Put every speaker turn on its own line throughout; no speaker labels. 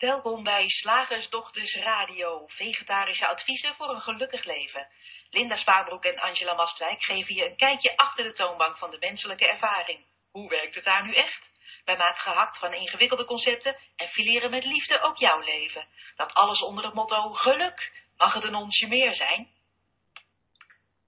Welkom bij Slagersdochters Radio, vegetarische adviezen voor een gelukkig leven. Linda Spaanbroek en Angela Mastwijk geven je een kijkje achter de toonbank van de menselijke ervaring. Hoe werkt het daar nu echt? Wij maken gehakt van ingewikkelde concepten en fileren met liefde ook jouw leven. Dat alles onder het motto geluk. Mag het een onsje meer zijn?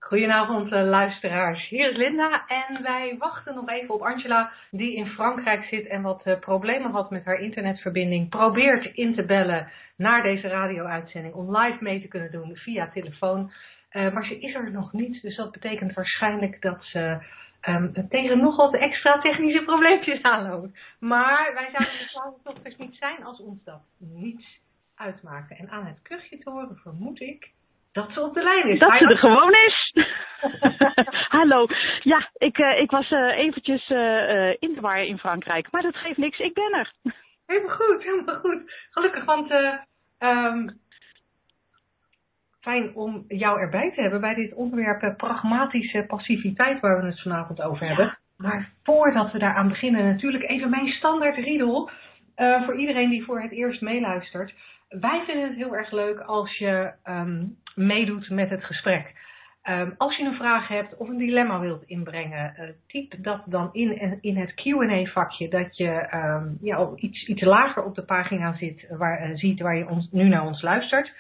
Goedenavond uh, luisteraars, hier is Linda en wij wachten nog even op Angela die in Frankrijk zit en wat uh, problemen had met haar internetverbinding. Probeert in te bellen naar deze radio-uitzending om live mee te kunnen doen via telefoon. Uh, maar ze is er nog niet, dus dat betekent waarschijnlijk dat ze um, tegen nogal de extra technische probleempjes aanloopt. Maar wij zouden de toch dus niet zijn als ons dat niets uitmaken. En aan het kuchje te horen vermoed ik dat ze op de lijn is.
Dat ze er gewoon is. Hallo. Ja, ik, uh, ik was uh, eventjes uh, in de war in Frankrijk. Maar dat geeft niks. Ik ben er.
Helemaal goed, helemaal goed. Gelukkig, want um, fijn om jou erbij te hebben bij dit onderwerp pragmatische passiviteit waar we het vanavond over hebben. Ja. Maar voordat we daaraan beginnen, natuurlijk even mijn standaard riedel. voor iedereen die voor het eerst meeluistert. Wij vinden het heel erg leuk als je um, meedoet met het gesprek. Um, als je een vraag hebt of een dilemma wilt inbrengen, uh, typ dat dan in, in het QA-vakje dat je um, ja, iets, iets lager op de pagina zit, waar, uh, ziet waar je ons, nu naar ons luistert.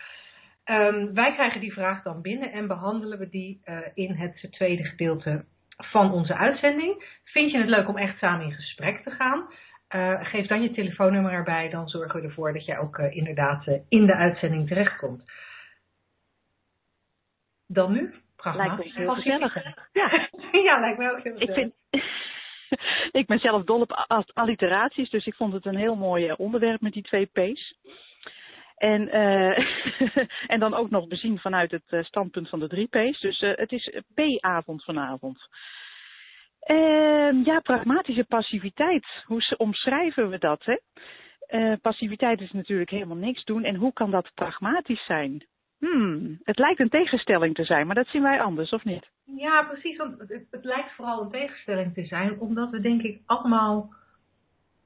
Wij krijgen die vraag dan binnen en behandelen we die in het tweede gedeelte van onze uitzending. Vind je het leuk om echt samen in gesprek te gaan? Uh, geef dan je telefoonnummer erbij, dan zorgen we ervoor dat jij ook uh, inderdaad uh, in de uitzending terechtkomt. Dan nu?
Pragmatisch. Lijkt me heel gezellig.
Ja. ja, lijkt me ook heel gezellig. Ik, vind,
ik ben zelf dol op alliteraties, dus ik vond het een heel mooi onderwerp met die twee P's. En, en dan ook nog bezien vanuit het standpunt van de drie P's. Dus het is P-avond vanavond. Uh, ja, pragmatische passiviteit. Hoe omschrijven we dat? Hè? Uh, passiviteit is natuurlijk helemaal niks doen. En hoe kan dat pragmatisch zijn? Hmm, het lijkt een tegenstelling te zijn, maar dat zien wij anders, of niet?
Ja, precies. Want het, het lijkt vooral een tegenstelling te zijn, omdat we denk ik allemaal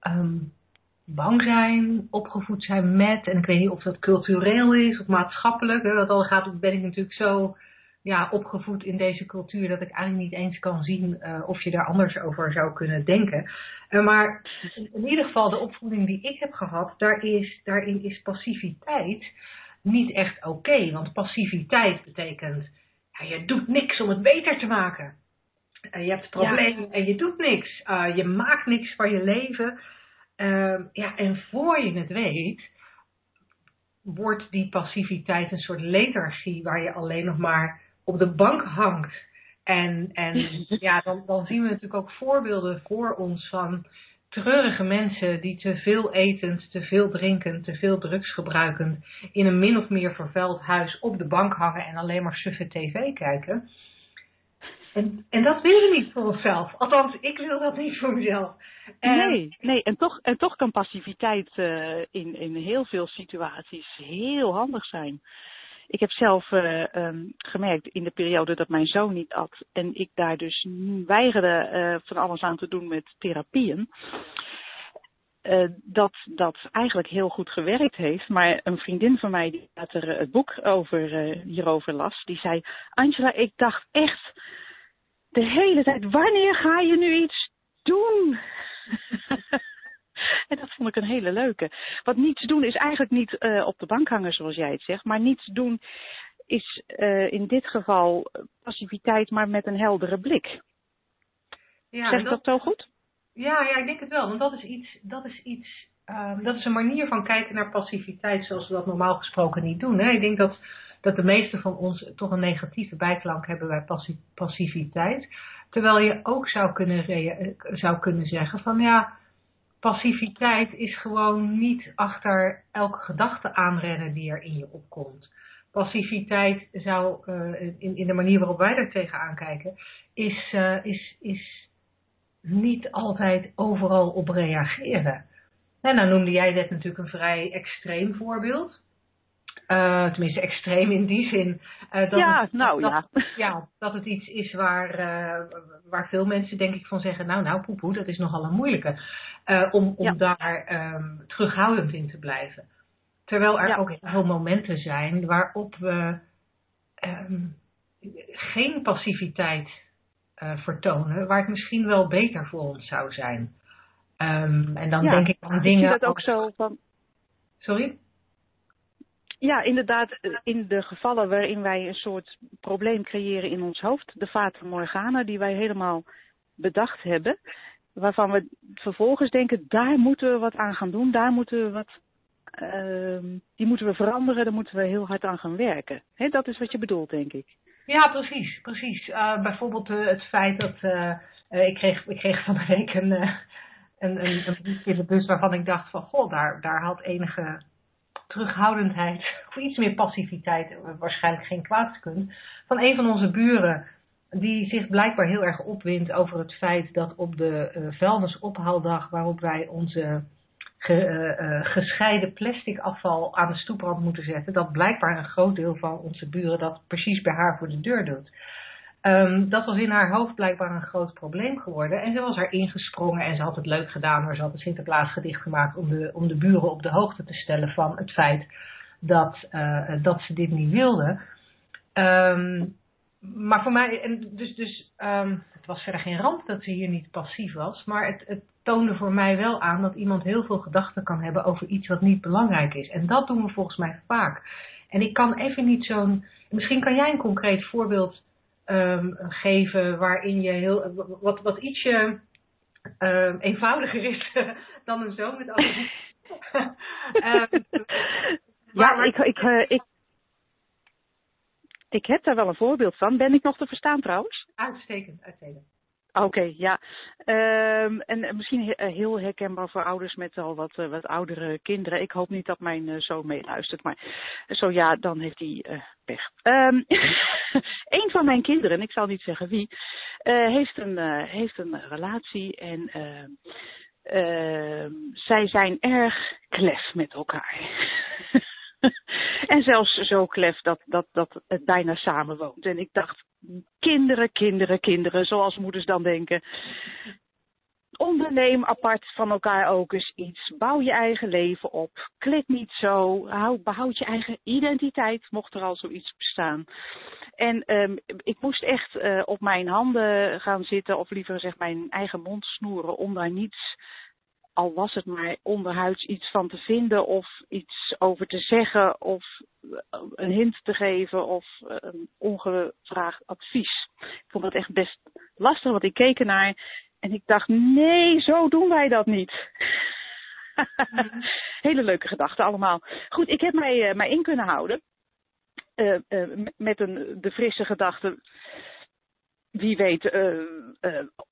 um, bang zijn, opgevoed zijn met, en ik weet niet of dat cultureel is of maatschappelijk, hè, dat al gaat, ben ik natuurlijk zo ja, opgevoed in deze cultuur dat ik eigenlijk niet eens kan zien uh, of je daar anders over zou kunnen denken. Uh, maar in ieder geval de opvoeding die ik heb gehad, daar is, daarin is passiviteit niet echt oké. Okay, want passiviteit betekent, ja, je doet niks om het beter te maken. Uh, je hebt het probleem ja. en je doet niks. je maakt niks van je leven. Ehm, ja, en voor je het weet, wordt die passiviteit een soort lethargie waar je alleen nog maar op de bank hangt. En, en ja, dan, dan zien we natuurlijk ook voorbeelden voor ons van treurige mensen die te veel etend, te veel drinkend, te veel drugs gebruikend in een min of meer vervuild huis op de bank hangen en alleen maar suffe tv kijken. En, en dat willen we niet voor onszelf. Althans, ik wil dat niet voor mezelf.
nee, nee en, toch, en toch kan passiviteit uh, in, in heel veel situaties heel handig zijn. Ik heb zelf uh, um, gemerkt in de periode dat mijn zoon niet at en ik daar dus weigerde uh, van alles aan te doen met therapieën. Uh, dat dat eigenlijk heel goed gewerkt heeft. Maar een vriendin van mij die later het boek over, hierover las, die zei: Angela, ik dacht echt de hele tijd: wanneer ga je nu iets doen? En dat vond ik een hele leuke. Want niets doen is eigenlijk niet uh, op de bank hangen zoals jij het zegt. Maar niets doen is uh, in dit geval passiviteit, maar met een heldere blik. Ja, zeg ik dat, dat zo goed?
Ja, ja, ik denk het wel. Want dat is iets, dat is iets um, dat is een manier van kijken naar passiviteit zoals we dat normaal gesproken niet doen. Hè? Ik denk dat, dat de meeste van ons toch een negatieve bijklank hebben bij passiviteit. Terwijl je ook zou kunnen, zou kunnen zeggen van ja, passiviteit is gewoon niet achter elke gedachte aanrennen die er in je opkomt. Passiviteit zou, uh, in, in de manier waarop wij er tegenaan kijken, is, uh, is, is niet altijd overal op reageren. En nou noemde jij net natuurlijk een vrij extreem voorbeeld. Uh, tenminste, extreem in die zin.
Uh, dat ja, het, nou
dat,
ja.
ja. Dat het iets is waar, uh, waar veel mensen denk ik van zeggen, nou nou poepoe, dat is nogal een moeilijke. om om ja. daar um, terughoudend in te blijven. Terwijl er ook heel veel momenten zijn waarop we ehm, geen passiviteit vertonen, waar het misschien wel beter voor ons zou zijn. Um, en dan denk ik aan dingen.
Ik dat ook zo van.
Sorry?
Ja, inderdaad, in de gevallen waarin wij een soort probleem creëren in ons hoofd, de Fata Morgana, die wij helemaal bedacht hebben, waarvan we vervolgens denken, daar moeten we wat aan gaan doen, daar moeten we wat, uh, die moeten we veranderen, daar moeten we heel hard aan gaan werken. Dat is wat je bedoelt, denk ik.
Ja, precies, precies. Uh, bijvoorbeeld uh, het feit dat ik, kreeg, ik kreeg van de week een, een, een, een briefje de bus waarvan ik dacht van, goh, daar, daar had enige terughoudendheid of iets meer passiviteit waarschijnlijk geen kwaadskund van een van onze buren die zich blijkbaar heel erg opwindt over het feit dat op de uh, vuilnisophaaldag waarop wij onze ge, uh, gescheiden plastic afval aan de stoeprand moeten zetten, dat blijkbaar een groot deel van onze buren dat precies bij haar voor de deur doet. Um, dat was in haar hoofd blijkbaar een groot probleem geworden. En ze was er ingesprongen en ze had het leuk gedaan, maar ze had een Sinterklaasgedicht gemaakt om de, om de buren op de hoogte te stellen van het feit dat, uh, dat ze dit niet wilde. Um, maar voor mij, en dus, dus um, het was verder geen ramp dat ze hier niet passief was, maar het, het toonde voor mij wel aan dat iemand heel veel gedachten kan hebben over iets wat niet belangrijk is. En dat doen we volgens mij vaak. En ik kan even niet zo'n. Misschien kan jij een concreet voorbeeld um, geven waarin je heel. wat, wat ietsje um, eenvoudiger is dan een zoon met allergie.
ja, ik, ik, uh, ik, ik heb daar wel een voorbeeld van. Ben ik nog te verstaan trouwens?
Uitstekend, uitstekend.
Oké, ja. Um, en misschien heel herkenbaar voor ouders met al wat, uh, wat oudere kinderen. Ik hoop niet dat mijn zoon meeluistert, maar zo ja, dan heeft hij uh, pech. Um, een van mijn kinderen, ik zal niet zeggen wie, heeft, een, heeft een relatie en ehm, zij zijn erg klef met elkaar. en zelfs zo klef dat, dat, dat het bijna samenwoont. En ik dacht, kinderen, kinderen, kinderen, zoals moeders dan denken. Onderneem apart van elkaar ook eens iets. Bouw je eigen leven op. Klik niet zo. Hou, behoud je eigen identiteit, mocht er al zoiets bestaan. En um, ik moest echt uh, op mijn handen gaan zitten, of liever zeg mijn eigen mond snoeren, om daar niets al was het maar onderhuids iets van te vinden of iets over te zeggen of eh, een hint te geven of eh, een ongevraagd advies. Ik vond dat echt best lastig, want ik keek ernaar en ik dacht, nee, zo doen wij dat niet. Mhm. Hele leuke gedachten allemaal. Goed, ik heb mij, uh, mij in kunnen houden. Uh, uh, met een, de frisse gedachte, wie weet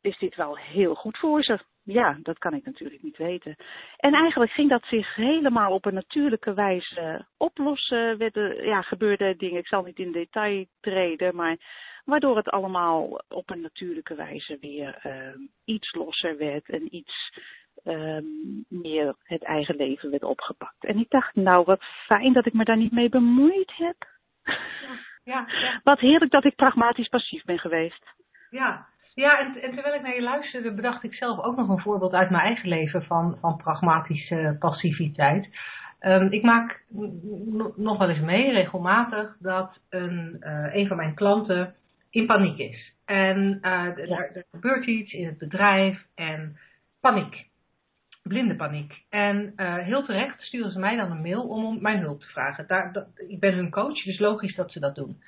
is dit wel heel goed voor ze ja, dat kan ik natuurlijk niet weten. En eigenlijk ging dat zich helemaal op een natuurlijke wijze oplossen. Werden, ja, gebeurde dingen, ik zal niet in detail treden, maar waardoor het allemaal op een natuurlijke wijze weer uh, iets losser werd en iets uh, meer het eigen leven werd opgepakt. En ik dacht, nou wat fijn dat ik me daar niet mee bemoeid heb. Ja, ja, ja. Wat heerlijk dat ik pragmatisch passief ben geweest.
Ja, ja, en, en, terwijl ik naar je luisterde, bedacht ik zelf ook nog een voorbeeld uit mijn eigen leven van, van pragmatische passiviteit. Um, ik maak nog wel eens mee, regelmatig, dat een, uh, een van mijn klanten in paniek is. En uh, ja. er, gebeurt iets in het bedrijf en paniek. Blinde paniek. En uh, heel terecht sturen ze mij dan een mail om om mijn hulp te vragen. Daar, dat, ik ben hun coach, dus logisch dat ze dat doen.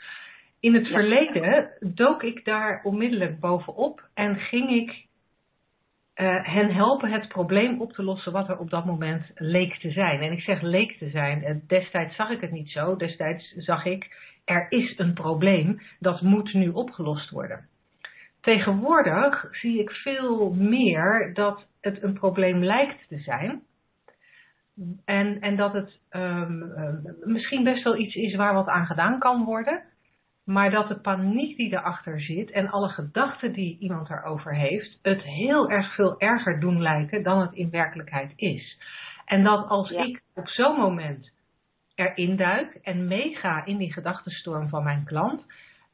In het verleden dook ik daar onmiddellijk bovenop en ging ik uh, hen helpen het probleem op te lossen wat er op dat moment leek te zijn. En ik zeg leek te zijn. Destijds zag ik het niet zo. Destijds zag ik, er is een probleem dat moet nu opgelost worden. Tegenwoordig zie ik veel meer dat het een probleem lijkt te zijn. En, en dat het um, um, misschien best wel iets is waar wat aan gedaan kan worden. Maar dat de paniek die erachter zit en alle gedachten die iemand erover heeft, het heel erg veel erger doen lijken dan het in werkelijkheid is. En dat als ja. ik op zo'n moment erin duik en meega in die gedachtenstorm van mijn klant,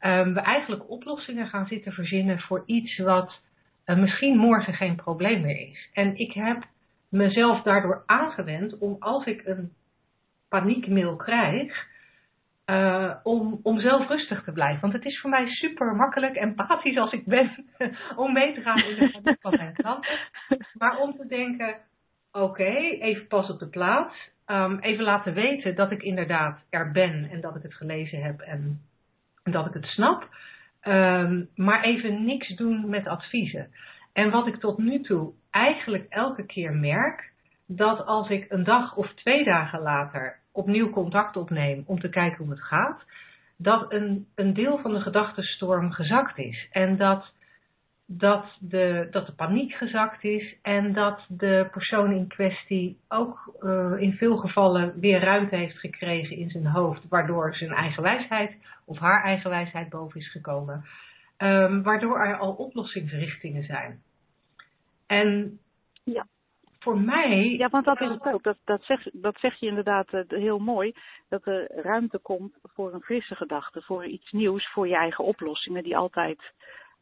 um, we eigenlijk oplossingen gaan zitten verzinnen voor iets wat uh, misschien morgen geen probleem meer is. En ik heb mezelf daardoor aangewend om als ik een paniekmail krijg, uh, om, om zelf rustig te blijven. Want het is voor mij super makkelijk, empathisch als ik ben, om mee te gaan in de van mijn klanten. Maar om te denken, oké, even pas op de plaats. Um, even laten weten dat ik inderdaad er ben en dat ik het gelezen heb en, en dat ik het snap. Um, maar even niks doen met adviezen. En wat ik tot nu toe eigenlijk elke keer merk, dat als ik een dag of twee dagen later opnieuw contact opneem om te kijken hoe het gaat, dat een, een deel van de gedachtenstorm gezakt is. En dat, dat, de, dat de paniek gezakt is en dat de persoon in kwestie ook uh, in veel gevallen weer ruimte heeft gekregen in zijn hoofd, waardoor zijn eigen wijsheid of haar eigen wijsheid boven is gekomen. Um, waardoor er al oplossingsrichtingen zijn. En
ja
voor mij.
Ja, want dat is het ook. Dat, dat, zeg, dat zeg je inderdaad uh, heel mooi. Dat er ruimte komt voor een frisse gedachte, voor iets nieuws, voor je eigen oplossingen, die altijd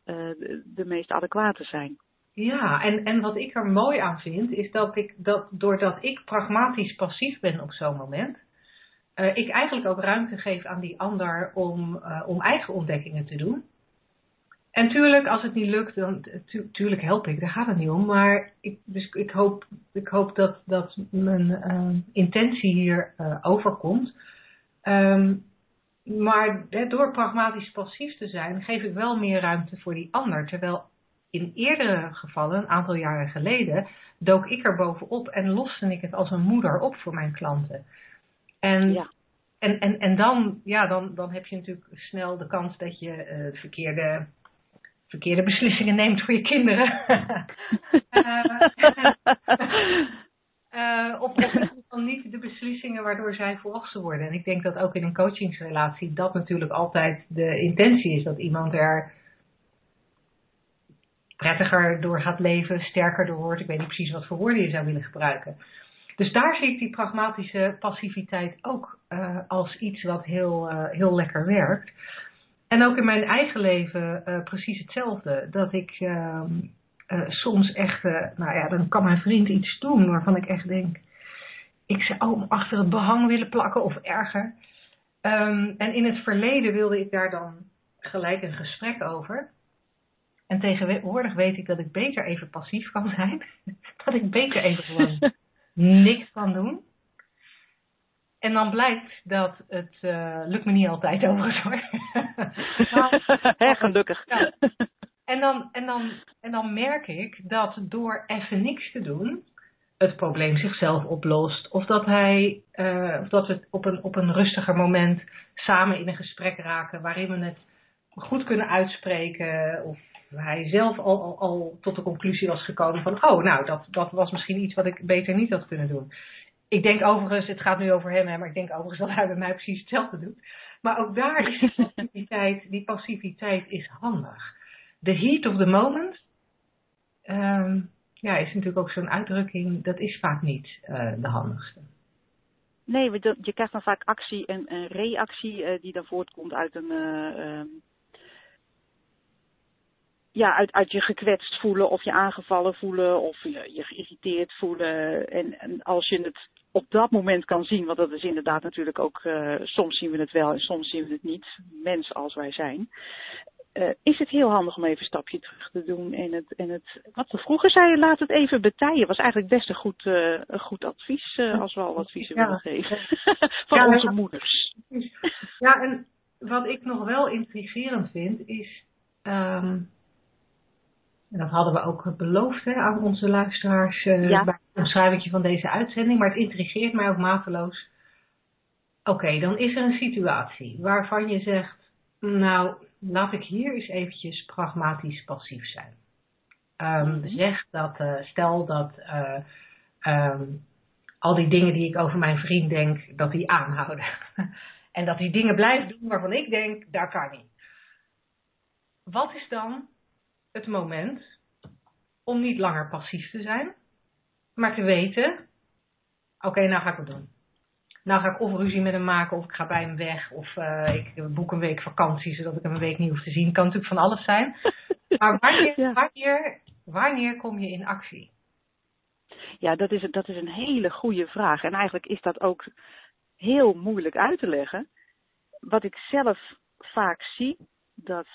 uh, de, meest adequate zijn.
Ja, en, en wat ik er mooi aan vind, is dat ik dat doordat ik pragmatisch passief ben op zo'n moment, uh, ik eigenlijk ook ruimte geef aan die ander om, om eigen ontdekkingen te doen. En tuurlijk, als het niet lukt, dan tu tuurlijk help ik, daar gaat het niet om. Maar ik, dus ik hoop, ik hoop dat, dat mijn uh, intentie hier uh, overkomt. Um, maar door pragmatisch passief te zijn, geef ik wel meer ruimte voor die ander. Terwijl in eerdere gevallen, een aantal jaren geleden, dook ik er bovenop en loste ik het als een moeder op voor mijn klanten. En,
ja.
en, en, en dan, ja, dan, dan heb je natuurlijk snel de kans dat je uh, het verkeerde verkeerde beslissingen neemt voor je kinderen. uh, of, of dan niet de beslissingen waardoor zij volwassen worden. En ik denk dat ook in een coachingsrelatie dat natuurlijk altijd de intentie is. Dat iemand er prettiger door gaat leven, sterker door wordt. Ik weet niet precies wat voor woorden je zou willen gebruiken. Dus daar zie ik die pragmatische passiviteit ook uh, als iets wat heel, uh, heel lekker werkt. En ook in mijn eigen leven uh, precies hetzelfde. Dat ik uh, uh, soms echt, nou ja, dan kan mijn vriend iets doen waarvan ik echt denk, ik zou hem achter het behang willen plakken of erger. Um, en in het verleden wilde ik daar dan gelijk een gesprek over. En tegenwoordig weet ik dat ik beter even passief kan zijn. dat ik beter even gewoon niks kan doen. En dan blijkt dat het uh, lukt me niet altijd overigens hoor.
maar, Gelukkig.
Ja. En, dan, en, dan, en dan merk ik dat door even niks te doen, het probleem zichzelf oplost. Of dat, hij, uh, of dat we op een, op een rustiger moment samen in een gesprek raken waarin we het goed kunnen uitspreken. Of hij zelf al, al, al tot de conclusie was gekomen van, oh nou, dat, dat was misschien iets wat ik beter niet had kunnen doen. Ik denk overigens, het gaat nu over hem, hè, maar ik denk overigens dat hij bij mij precies hetzelfde doet. Maar ook daar is die passiviteit, die passiviteit is handig. The heat of the moment, um, ja, is natuurlijk ook zo'n uitdrukking, dat is vaak niet uh, de handigste.
Nee, je krijgt dan vaak actie en, reactie uh, die dan voortkomt uit een, uh, um, ja, uit, uit je gekwetst voelen of je aangevallen voelen of je, je geïrriteerd voelen. En, en als je het op dat moment kan zien, want dat is inderdaad natuurlijk ook, uh, soms zien we het wel en soms zien we het niet, mens als wij zijn. Uh, is het heel handig om even een stapje terug te doen en het, en het wat we vroeger zeiden, laat het even betijen, was eigenlijk best een goed, uh, een goed advies, als we al adviezen ja. willen geven. Van ja, onze moeders.
Ja, en wat ik nog wel intrigerend vind, is, um, en dat hadden we ook beloofd hè, aan onze luisteraars uh, ja. bij het omschrijving van deze uitzending. Maar het intrigeert mij ook mateloos. Oké, okay, dan is er een situatie waarvan je zegt, nou, laat ik hier eens eventjes pragmatisch passief zijn. Um, zeg dat, uh, stel dat uh, um, al die dingen die ik over mijn vriend denk, dat die aanhouden. en dat die dingen blijven doen waarvan ik denk, daar kan niet. Wat is dan het moment om niet langer passief te zijn, maar te weten: oké, okay, nou ga ik het doen. Nou ga ik of ruzie met hem maken, of ik ga bij hem weg, of uh, ik boek een week vakantie zodat ik hem een week niet hoef te zien. Kan natuurlijk van alles zijn. Maar wanneer, ja. wanneer, wanneer kom je in actie?
Ja, dat is, dat is een hele goede vraag. En eigenlijk is dat ook heel moeilijk uit te leggen. Wat ik zelf vaak zie, dat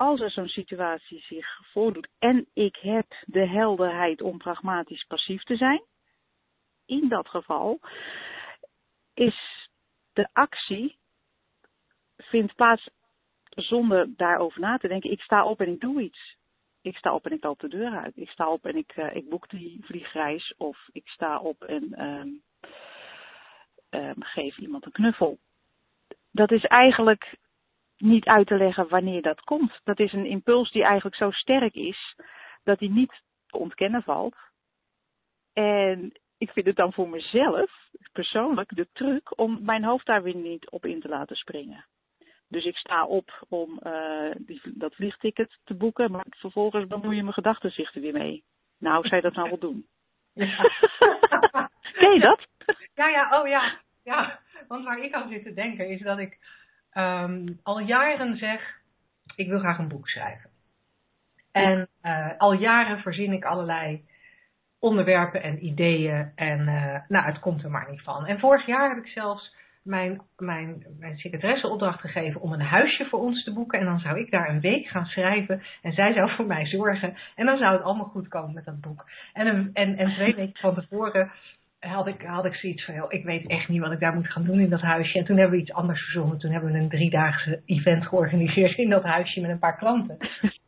als er zo'n situatie zich voordoet en ik heb de helderheid om pragmatisch passief te zijn, in dat geval is de actie vindt plaats zonder daarover na te denken. Ik sta op en ik doe iets. Ik sta op en ik loop de deur uit. Ik sta op en ik, uh, ik boek die vliegreis. Of ik sta op en um, um, geef iemand een knuffel. Dat is eigenlijk niet uit te leggen wanneer dat komt. Dat is een impuls die eigenlijk zo sterk is dat die niet te ontkennen valt. En ik vind het dan voor mezelf, persoonlijk, de truc om mijn hoofd daar weer niet op in te laten springen. Dus ik sta op om uh, die, dat vliegticket te boeken, maar vervolgens bemoeien mijn gedachten zich er weer mee. Nou, zou je dat nou wel doen? Ja. Ken je dat?
Ja, ja, oh ja. Ja, want waar ik aan zit te denken is dat ik um, al jaren zeg, ik wil graag een boek schrijven. En uh, al jaren verzin ik allerlei onderwerpen en ideeën en uh, nou, het komt er maar niet van. En vorig jaar heb ik zelfs mijn, mijn, mijn secretaresse opdracht gegeven om een huisje voor ons te boeken. En dan zou ik daar een week gaan schrijven. En zij zou voor mij zorgen. En dan zou het allemaal goed komen met dat boek. En, en, en twee weken van tevoren had ik, had ik zoiets van, joh, ik weet echt niet wat ik daar moet gaan doen in dat huisje. En toen hebben we iets anders verzonnen. Toen hebben we een driedaagse event georganiseerd in dat huisje met een paar klanten.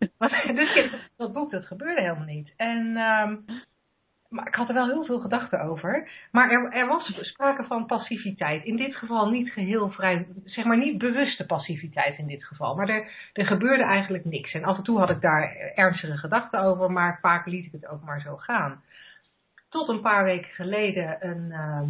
dus dat boek, dat gebeurde helemaal niet. En um, maar ik had er wel heel veel gedachten over. Maar er, er, was sprake van passiviteit. In dit geval niet geheel vrij, zeg maar niet bewuste passiviteit in dit geval. Maar er, er gebeurde eigenlijk niks. En af en toe had ik daar ernstige gedachten over, maar vaak liet ik het ook maar zo gaan. Tot een paar weken geleden een, uh,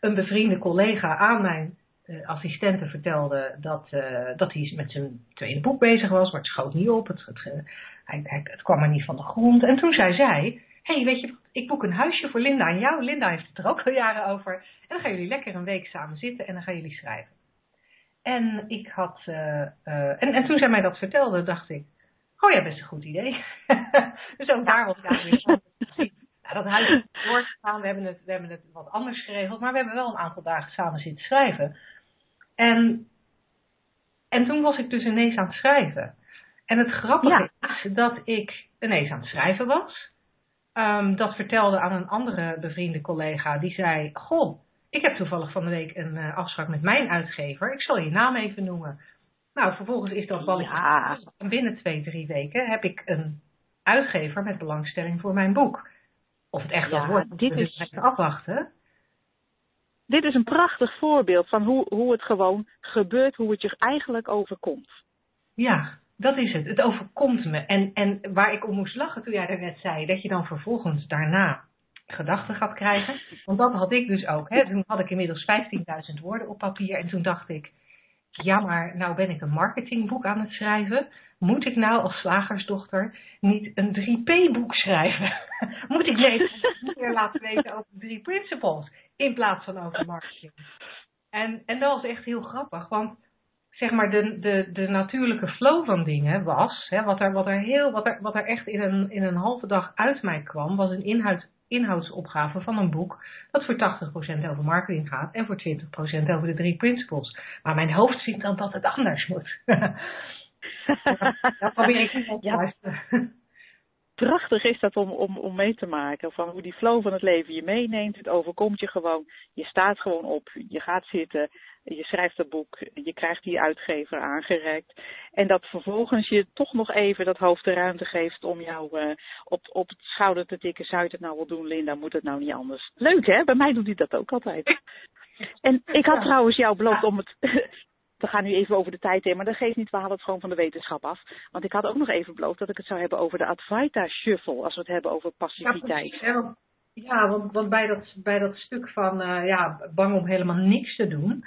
een bevriende collega aan mijn uh, assistente vertelde dat, uh, dat hij met zijn tweede boek bezig was, maar het schoot niet op. Het, het, hij, het kwam er niet van de grond. En toen zei zij hey, weet je wat, ik boek een huisje voor Linda en jou. Linda heeft het er ook al jaren over. En dan gaan jullie lekker een week samen zitten en dan gaan jullie schrijven. En ik had, uh, uh, en, en toen zij mij dat vertelde, dacht ik, oh ja, best een goed idee. dus ook daar was ik eigenlijk nou, dat huis is doorgegaan, we hebben, het, we hebben het wat anders geregeld, maar we hebben wel een aantal dagen samen zitten schrijven. En, en toen was ik dus ineens aan het schrijven. En het grappige ja. is dat ik ineens aan het schrijven was um, dat vertelde aan een andere bevriende collega. Die zei, goh, ik heb toevallig van de week een uh, afspraak met mijn uitgever. Ik zal je naam even noemen. Nou, vervolgens is dat balletje. Ja. En binnen twee, drie weken heb ik een uitgever met belangstelling voor mijn boek. Of het echt ja, wel wordt, dit is dus afwachten.
Dit is een prachtig voorbeeld van hoe, hoe het gewoon gebeurt, hoe het je eigenlijk overkomt.
Ja, dat is het. Het overkomt me. En, en waar ik om moest lachen toen jij daarnet zei, dat je dan vervolgens daarna gedachten gaat krijgen. Want dat had ik dus ook. Hè. Toen had ik inmiddels 15.000 woorden op papier. En toen dacht ik, ja maar nou ben ik een marketingboek aan het schrijven. Moet ik nou als slagersdochter niet een 3P-boek schrijven? Moet ik meer laten weten over de drie principles in plaats van over marketing? En, en dat was echt heel grappig, want zeg maar de, de, de natuurlijke flow van dingen was, hè, wat, er, wat, er heel, wat, er, wat er echt in een, in een halve dag uit mij kwam, was een inhoud, inhoudsopgave van een boek dat voor 80% over marketing gaat en voor 20% over de drie principles. Maar mijn hoofd ziet dan dat het anders moet. dat probeer ik ja.
Prachtig is dat om, om, om mee te maken. Van hoe die flow van het leven je meeneemt. Het overkomt je gewoon. Je staat gewoon op. Je gaat zitten je schrijft een boek, je krijgt die uitgever aangereikt. En dat vervolgens je toch nog even dat hoofd de ruimte geeft om jou uh, op, op het schouder te tikken. Zou je het nou wel doen, Linda? Moet het nou niet anders? Leuk hè? Bij mij doet hij dat ook altijd. En ik had trouwens jou beloofd om het. We gaan nu even over de tijd heen, maar dat geeft niet, we halen het gewoon van de wetenschap af. Want ik had ook nog even beloofd dat ik het zou hebben over de Advaita Shuffle, als we het hebben over passiviteit.
Ja, ja want, want bij, dat, bij dat stuk van uh, ja, bang om helemaal niks te doen,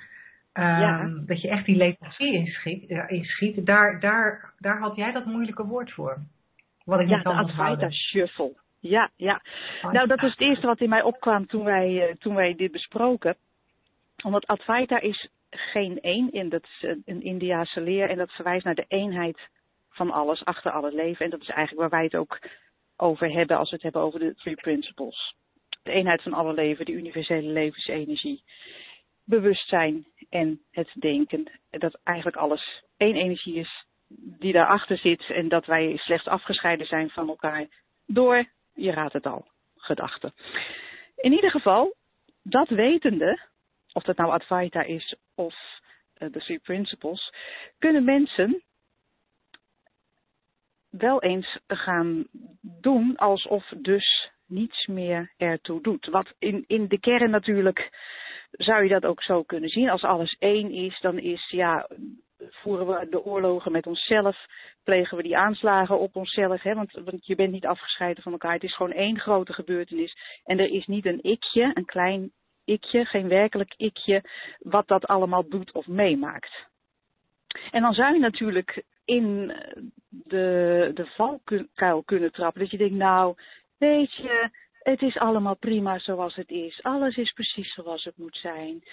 ja. Ehm, dat je echt die lethargie inschiet, inschiet daar, daar, daar had jij dat moeilijke woord voor.
Wat ik ja, niet de Advaita Shuffle. Ja, ja. Nou, dat is het eerste wat in mij opkwam toen wij, uh, toen wij dit besproken. Omdat Advaita is geen één, in, dat is een Indiase leer en dat verwijst naar de eenheid van alles, achter al het leven. En dat is eigenlijk waar wij het ook over hebben als we het hebben over de Three Principles. De eenheid van alle leven, de universele levensenergie. bewustzijn en het denken. Dat eigenlijk alles één energie is die daarachter zit en dat wij slechts afgescheiden zijn van elkaar door, je raadt het al, gedachten. In ieder geval, dat wetende, of dat nou Advaita is of uh, de Three Principles, kunnen mensen wel eens gaan doen alsof dus niets meer ertoe doet. Wat in, in de kern natuurlijk zou je dat ook zo kunnen zien. Als alles één is, dan is ja, voeren we de oorlogen met onszelf, plegen we die aanslagen op onszelf, hè? Want, want je bent niet afgescheiden van elkaar. Het is gewoon één grote gebeurtenis. En er is niet een ikje, een klein ikje, geen werkelijk ikje, wat dat allemaal doet of meemaakt. En dan zou je natuurlijk in de, de valkuil kunnen trappen. Dat je denkt, nou, weet je, het is allemaal prima zoals het is. Alles is precies zoals het moet zijn.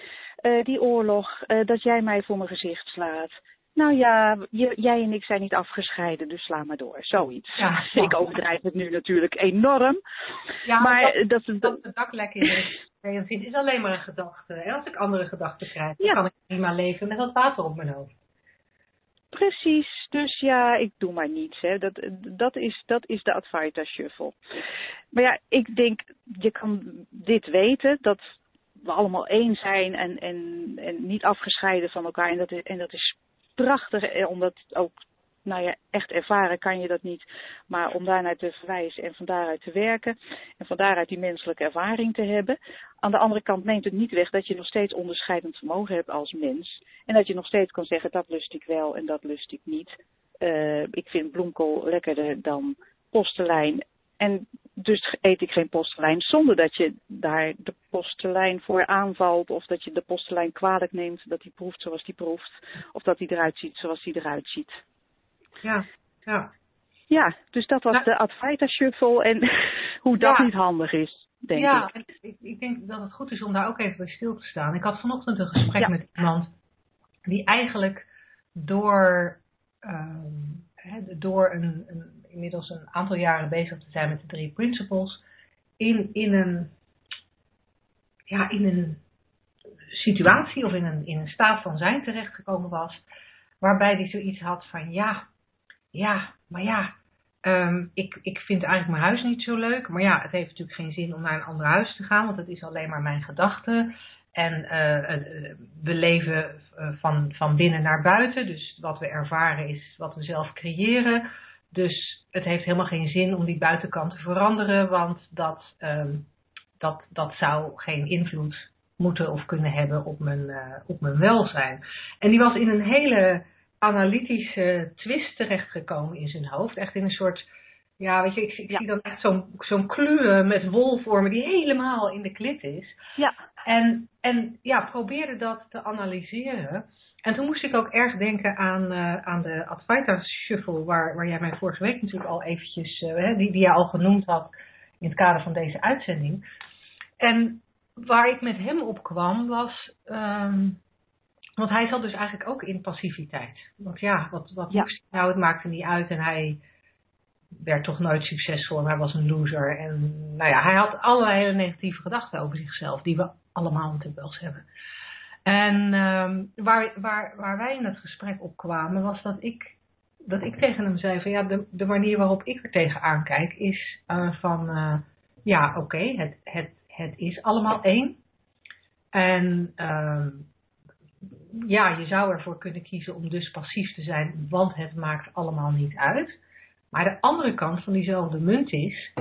Uh, die oorlog, uh, dat jij mij voor mijn gezicht slaat. Nou ja, je, jij en ik zijn niet afgescheiden, dus sla maar door. Zoiets. Ja, ik overdrijf het nu natuurlijk enorm.
Ja, maar dat, dat, dat het dak lekker is. Het is alleen maar een gedachte. En als ik andere gedachten krijg, dan kan ik prima leven met dat water op mijn hoofd.
Precies, dus ja, ik doe maar niets. Hè. Dat, dat, is, dat is de Advaita Shuffle. Maar ja, ik denk, je kan dit weten, dat we allemaal één zijn en, en, en niet afgescheiden van elkaar. En dat, is, en dat is prachtig, eh, omdat ook nou ja, echt ervaren kan je dat niet. Maar om daarnaar te verwijzen en van daaruit te werken. En van daaruit die menselijke ervaring te hebben. Aan de andere kant neemt het niet weg dat je nog steeds onderscheidend vermogen hebt als mens. En dat je nog steeds kan zeggen dat lust ik wel en dat lust ik niet. Uh, ik vind bloemkool lekkerder dan postelijn. En dus eet ik geen postelijn zonder dat je daar de postelijn voor aanvalt. Of dat je de postelijn kwalijk neemt dat hij proeft zoals hij proeft. Of dat hij eruit ziet zoals hij eruit ziet.
Ja, ja.
Ja, dus dat was nou, de Advaita Shuffle en hoe dat niet handig is, denk
ja,
ik.
Ja, ik, ik denk dat het goed is om daar ook even bij stil te staan. Ik had vanochtend een gesprek met iemand die eigenlijk door, um, door een, een, inmiddels een aantal jaren bezig te zijn met de drie principles, in, in, een, ja, in een situatie of in een, in een staat van zijn terechtgekomen was, waarbij hij zoiets had van ja, ja, maar ja, um, ik, ik vind eigenlijk mijn huis niet zo leuk. Maar ja, het heeft natuurlijk geen zin om naar een ander huis te gaan, want het is alleen maar mijn gedachte. En uh, we leven van, van binnen naar buiten. Dus wat we ervaren is wat we zelf creëren. Dus het heeft helemaal geen zin om die buitenkant te veranderen, want dat, um, dat, dat zou geen invloed moeten of kunnen hebben op mijn, op mijn welzijn. En die was in een hele analytische twist terechtgekomen in zijn hoofd. Echt in een soort, ja, weet je, ik, ik zie dan echt zo'n zo'n met wolvormen die helemaal in de klit is.
Ja.
En, en ja, probeerde dat te analyseren. En toen moest ik ook erg denken aan, uh, aan de Advaita Shuffle, waar, waar jij mij vorige week natuurlijk al eventjes, uh, die, die jij al genoemd had in het kader van deze uitzending. En waar ik met hem op kwam was, um, want hij zat dus eigenlijk ook in passiviteit. Want ja, wat, wat ja. moest hij nou? Het maakte niet uit en hij werd toch nooit succesvol en hij was een loser. En nou ja, hij had allerlei hele negatieve gedachten over zichzelf, die we allemaal natuurlijk wel eens hebben. En um, waar, waar, waar wij in het gesprek op kwamen, was dat ik, dat ik tegen hem zei van ja, de, de manier waarop ik er tegenaan kijk is uh, van uh, ja, oké, okay, het, het, het is allemaal één. En um, ja, je zou ervoor kunnen kiezen om dus passief te zijn, want het maakt allemaal niet uit. Maar de andere kant van diezelfde munt is,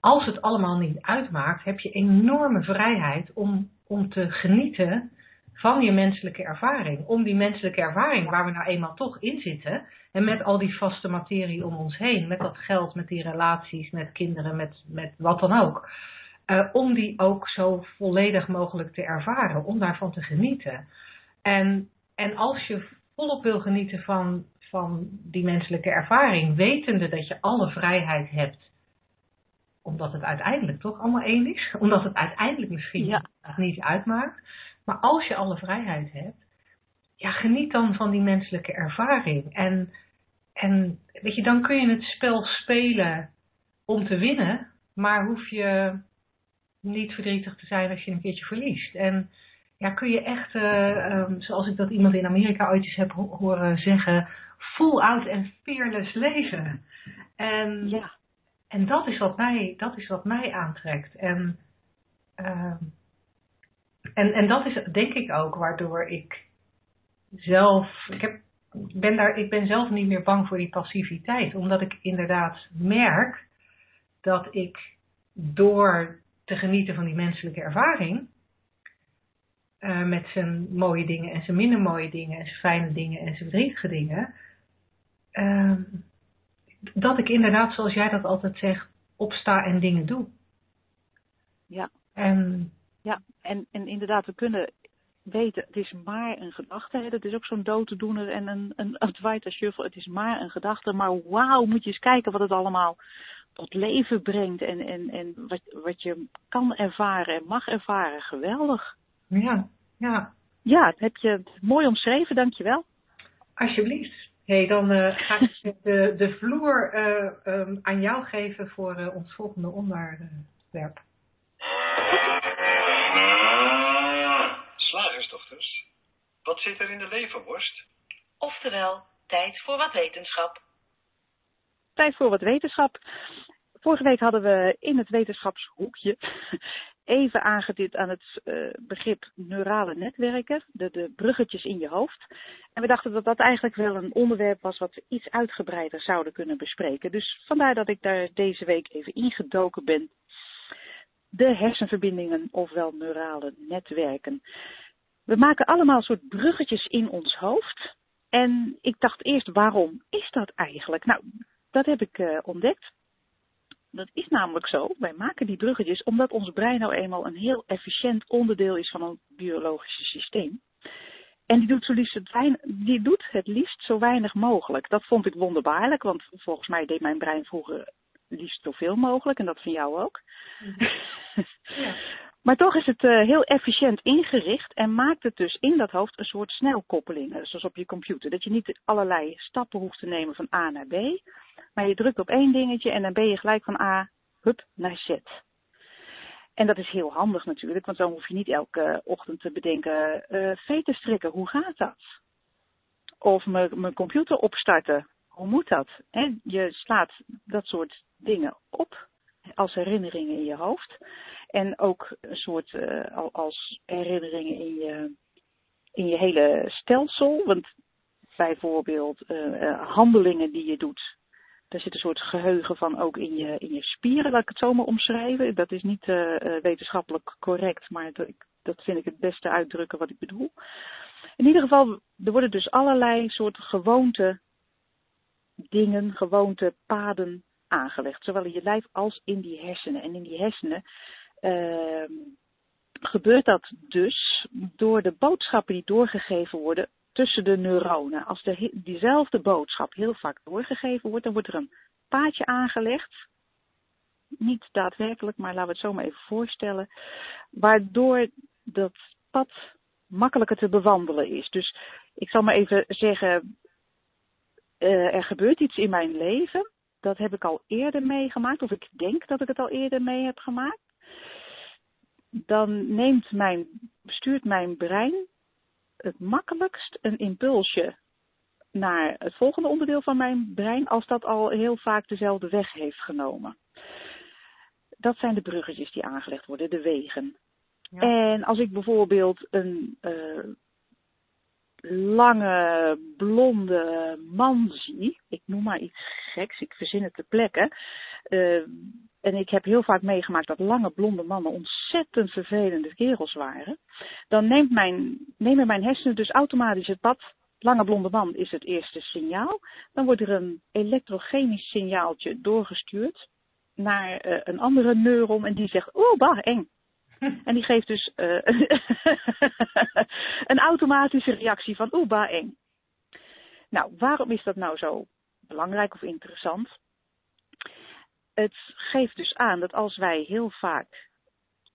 als het allemaal niet uitmaakt, heb je enorme vrijheid om, om te genieten van je menselijke ervaring. Om die menselijke ervaring waar we nou eenmaal toch in zitten, en met al die vaste materie om ons heen, met dat geld, met die relaties, met kinderen, met, met wat dan ook. Uh, om die ook zo volledig mogelijk te ervaren, om daarvan te genieten. En, en als je volop wil genieten van, van die menselijke ervaring, wetende dat je alle vrijheid hebt, omdat het uiteindelijk toch allemaal één is, omdat het uiteindelijk misschien ja. niet uitmaakt, maar als je alle vrijheid hebt, ja, geniet dan van die menselijke ervaring. En, en weet je, dan kun je het spel spelen om te winnen, maar hoef je niet verdrietig te zijn als je een keertje verliest. En ja, kun je echt, ehm, zoals ik dat iemand in Amerika ooit eens heb horen zeggen, full out en fearless leven. En,
ja.
en dat, is wat mij, dat is wat mij aantrekt. En, ehm, en, en dat is denk ik ook waardoor ik zelf, ik, heb, ben daar, ik ben zelf niet meer bang voor die passiviteit. Omdat ik inderdaad merk dat ik door te genieten van die menselijke ervaring, uh, met zijn mooie dingen en zijn minder mooie dingen en zijn fijne dingen en zijn verdrietige dingen, uh, dat ik inderdaad, zoals jij dat altijd zegt, opsta en dingen doe.
Ja.
En,
ja, en, en inderdaad, we kunnen weten, het is maar een gedachte. Hè? Dat is ook zo'n dooddoener en een, een Advaita shuffle. Het is maar een gedachte. Maar wauw, moet je eens kijken wat het allemaal tot leven brengt. En, en, en wat, wat je kan ervaren en mag ervaren. Geweldig.
Ja, ja.
Ja, dat heb je mooi omschreven, dankjewel.
Alsjeblieft. hey, dan uh, ga ik de, de vloer uh, um, aan jou geven voor uh, ons volgende onderwerp.
Slagersdochters, wat zit er in de leverworst?
Oftewel, tijd voor wat wetenschap.
Tijd voor wat wetenschap. Vorige week hadden we in het wetenschapshoekje even aangedit aan het uh, begrip neurale netwerken, de, de bruggetjes in je hoofd. En we dachten dat dat eigenlijk wel een onderwerp was wat we iets uitgebreider zouden kunnen bespreken. Dus vandaar dat ik daar deze week even ingedoken ben. De hersenverbindingen, ofwel neurale netwerken. We maken allemaal soort bruggetjes in ons hoofd. En ik dacht eerst, waarom is dat eigenlijk? Nou, dat heb ik uh, ontdekt. Dat is namelijk zo. Wij maken die bruggetjes omdat ons brein nou eenmaal een heel efficiënt onderdeel is van een biologische systeem. En die doet, zo liefst het, weinig, die doet het liefst zo weinig mogelijk. Dat vond ik wonderbaarlijk, want volgens mij deed mijn brein vroeger liefst zoveel mogelijk. En dat van jou ook. ja. Maar toch is het uh, heel efficiënt ingericht en maakt het dus in dat hoofd een soort snelkoppeling, zoals op je computer. Dat je niet allerlei stappen hoeft te nemen van A naar B, maar je drukt op één dingetje en dan ben je gelijk van A, hup, naar Z. En dat is heel handig natuurlijk, want dan hoef je niet elke ochtend te bedenken, uh, veten strikken, hoe gaat dat? Of mijn computer opstarten, hoe moet dat? Je slaat dat soort dingen op als herinneringen in je hoofd. En ook een soort uh, als herinneringen in je, in je hele stelsel. Want bijvoorbeeld uh, handelingen die je doet. Daar zit een soort geheugen van ook in je, in je spieren, laat ik het zo maar omschrijven. Dat is niet wetenschappelijk correct, maar dat, dat vind ik het beste uitdrukken wat ik bedoel. In ieder geval, er worden dus allerlei soorten gewoonte dingen, gewoonte paden aangelegd. Zowel in je lijf als in die hersenen. En in die hersenen uh, gebeurt dat dus door de boodschappen die doorgegeven worden tussen de neuronen. Als de, diezelfde boodschap heel vaak doorgegeven wordt, dan wordt er een paadje aangelegd. Niet daadwerkelijk, maar laten we het zo maar even voorstellen. Waardoor dat pad makkelijker te bewandelen is. Dus ik zal maar even zeggen, uh, er gebeurt iets in mijn leven. Dat heb ik al eerder meegemaakt, of ik denk dat ik het al eerder mee heb gemaakt dan neemt mijn, stuurt mijn brein het makkelijkst een impulsje naar het volgende onderdeel van mijn brein als dat al heel vaak dezelfde weg heeft genomen. Dat zijn de bruggetjes die aangelegd worden, de wegen. Ja. En als ik bijvoorbeeld een uh, lange blonde man zie, ik noem maar iets geks, ik verzin het te plekken, uh, en ik heb heel vaak meegemaakt dat lange blonde mannen ontzettend vervelende kerels waren. Dan neemt mijn, nemen mijn hersenen dus automatisch het pad. Lange blonde man is het eerste signaal. Dan wordt er een elektrochemisch signaaltje doorgestuurd naar uh, een andere neuron en die zegt, oh bah, eng. En die geeft dus uh, een automatische reactie van, oeh, bah, eng. Nou, waarom is dat nou zo belangrijk of interessant? het geeft dus aan dat als wij heel vaak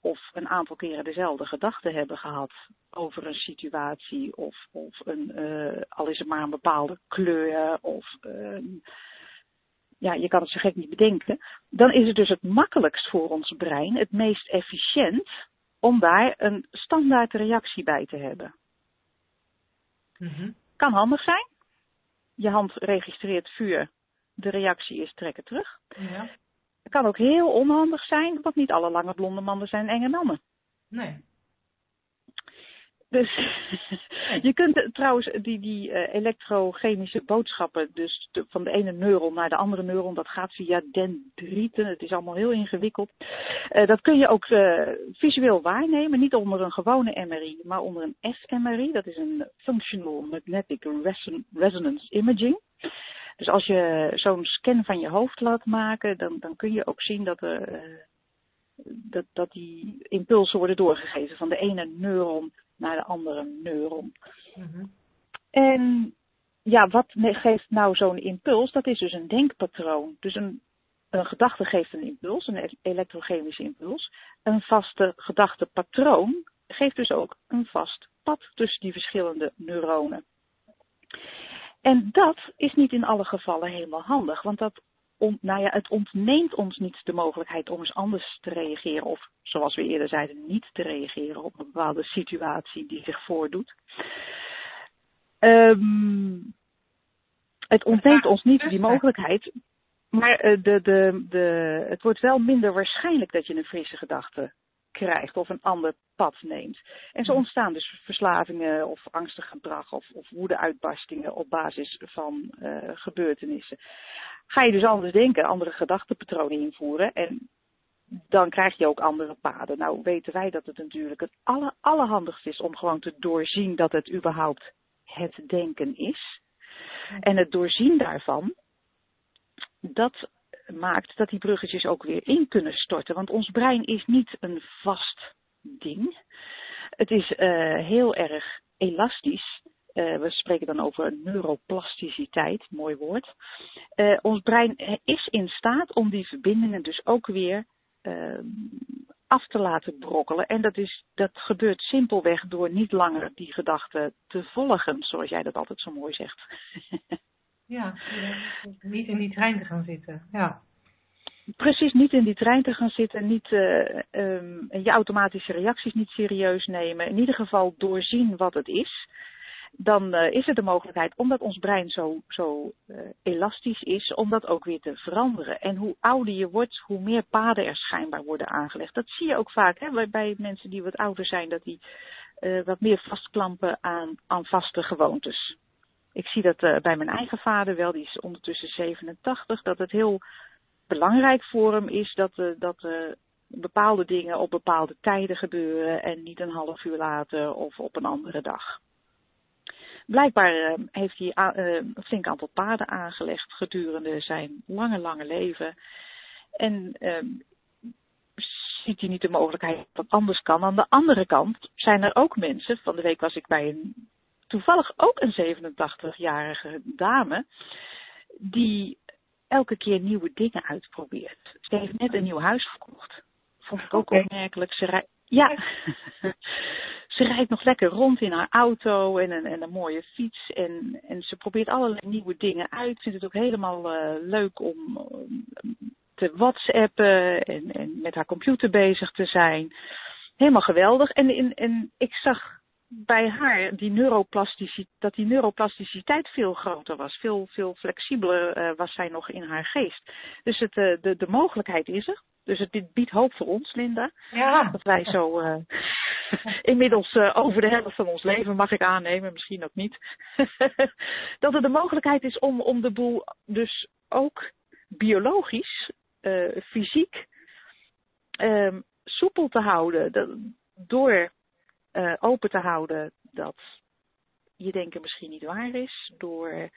of een aantal keren dezelfde gedachten hebben gehad over een situatie of, of een, uh, al is het maar een bepaalde kleur of uh, ja, je kan het zo gek niet bedenken, dan is het dus het makkelijkst voor ons brein, het meest efficiënt om daar een standaard reactie bij te hebben.
Mhm.
Kan handig zijn. Je hand registreert vuur, de reactie is trekken terug.
Ja.
Het kan ook heel onhandig zijn, want niet alle lange blonde mannen zijn enge mannen.
Nee.
Dus je kunt eh, trouwens die, die eh, elektrochemische boodschappen, dus van de ene neuron naar de andere neuron, dat gaat via dendrieten. Het is allemaal heel ingewikkeld. Eh, dat kun je ook visueel waarnemen, niet onder een gewone MRI, maar onder een fMRI. Dat is een Functional Magnetic Reson- Resonance Imaging. Dus als je zo'n scan van je hoofd laat maken, dan, dan kun je ook zien dat, er, dat, dat die impulsen worden doorgegeven van de ene neuron naar de andere neuron.
Mhm.
En ja, wat geeft nou zo'n impuls? Dat is dus een denkpatroon. Dus een, een gedachte geeft een impuls, een e- elektrochemische impuls. Een vaste gedachtepatroon geeft dus ook een vast pad tussen die verschillende neuronen. En dat is niet in alle gevallen helemaal handig, want dat on- nou ja, het ontneemt ons niet de mogelijkheid om eens anders te reageren. Of zoals we eerder zeiden, niet te reageren op een bepaalde situatie die zich voordoet. Ehm, het ontneemt ons niet die mogelijkheid. Maar eh, de, de, de, het wordt wel minder waarschijnlijk dat je een frisse gedachte krijgt of een ander pad neemt. En zo ontstaan dus verslavingen of angstig gedrag of, of woedeuitbarstingen op basis van eh, gebeurtenissen. Ga je dus anders denken, andere gedachtenpatronen invoeren en dan krijg je ook andere paden. Nou weten wij dat het natuurlijk het aller, allerhandigst is om gewoon te doorzien dat het überhaupt het denken is. En het doorzien daarvan, dat maakt dat die bruggetjes ook weer in kunnen storten. Want ons brein is niet een vast ding. Het is eh, heel erg elastisch. Eh, we spreken dan over neuroplasticiteit, mooi woord. Eh, ons brein is in staat om die verbindingen dus ook weer eh, af te laten brokkelen. En dat, is, dat gebeurt simpelweg door niet langer die gedachten te volgen, zoals jij dat altijd zo mooi zegt.
Ja, niet in die trein te gaan zitten. Ja.
Precies, niet in die trein te gaan zitten, niet eh, ehm, je automatische reacties niet serieus nemen. In ieder geval doorzien wat het is. Dan eh, is er de mogelijkheid, omdat ons brein zo, zo eh, elastisch is, om dat ook weer te veranderen. En hoe ouder je wordt, hoe meer paden er schijnbaar worden aangelegd. Dat zie je ook vaak hè, bij, mensen die wat ouder zijn, dat die wat meer vastklampen aan, aan vaste gewoontes. Ik zie dat eh, bij mijn eigen vader wel, die is ondertussen 87, dat het heel belangrijk voor hem is dat, eh, dat eh, bepaalde dingen op bepaalde tijden gebeuren en niet een half uur later of op een andere dag. Blijkbaar heeft hij een flink aantal paden aangelegd gedurende zijn lange, lange leven. En ehm, ziet hij niet de mogelijkheid dat het anders kan. Aan de andere kant zijn er ook mensen, van de week was ik bij een, toevallig ook een 87-jarige dame, die elke keer nieuwe dingen uitprobeert. Ze heeft net een nieuw huis gekocht. Vond ik ook
Oké.
opmerkelijk. Ze rij- ja, ze rijdt nog lekker rond in haar auto en een, en een mooie fiets. En, en ze probeert allerlei nieuwe dingen uit. Vindt het ook helemaal eh, leuk om te whatsappen en, en met haar computer bezig te zijn. Helemaal geweldig. En, en, en ik zag bij haar die neuroplasticiteit, dat die neuroplasticiteit veel groter was. Veel, veel flexibeler eh, was zij nog in haar geest. Dus het, eh, de, de mogelijkheid is er. Dus het dit biedt hoop voor ons, Linda.
Ja.
Dat wij zo eh, inmiddels over de helft van ons leven, mag ik aannemen, misschien ook niet. dat er de mogelijkheid is om, om de boel dus ook biologisch, fysiek, ehm, soepel te houden. Dat, door eh, open te houden dat je denken misschien niet waar is. Door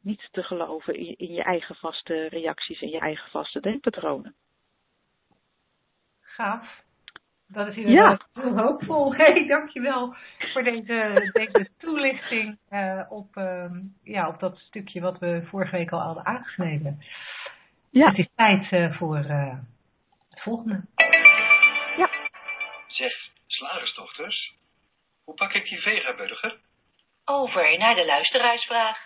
niet te geloven in, in je eigen vaste reacties en je eigen vaste denkpatronen.
Gaaf. Dat is inderdaad heel hoopvol. Hey, dankjewel voor deze, deze toelichting eh, op, ehm, ja, op dat stukje wat we vorige week al hadden aangesneden.
Ja.
Het is tijd eh, voor eh, het volgende.
Zeg, slagersdochters, hoe pak ik die vegaburger?
Over naar de luisteraarsvraag.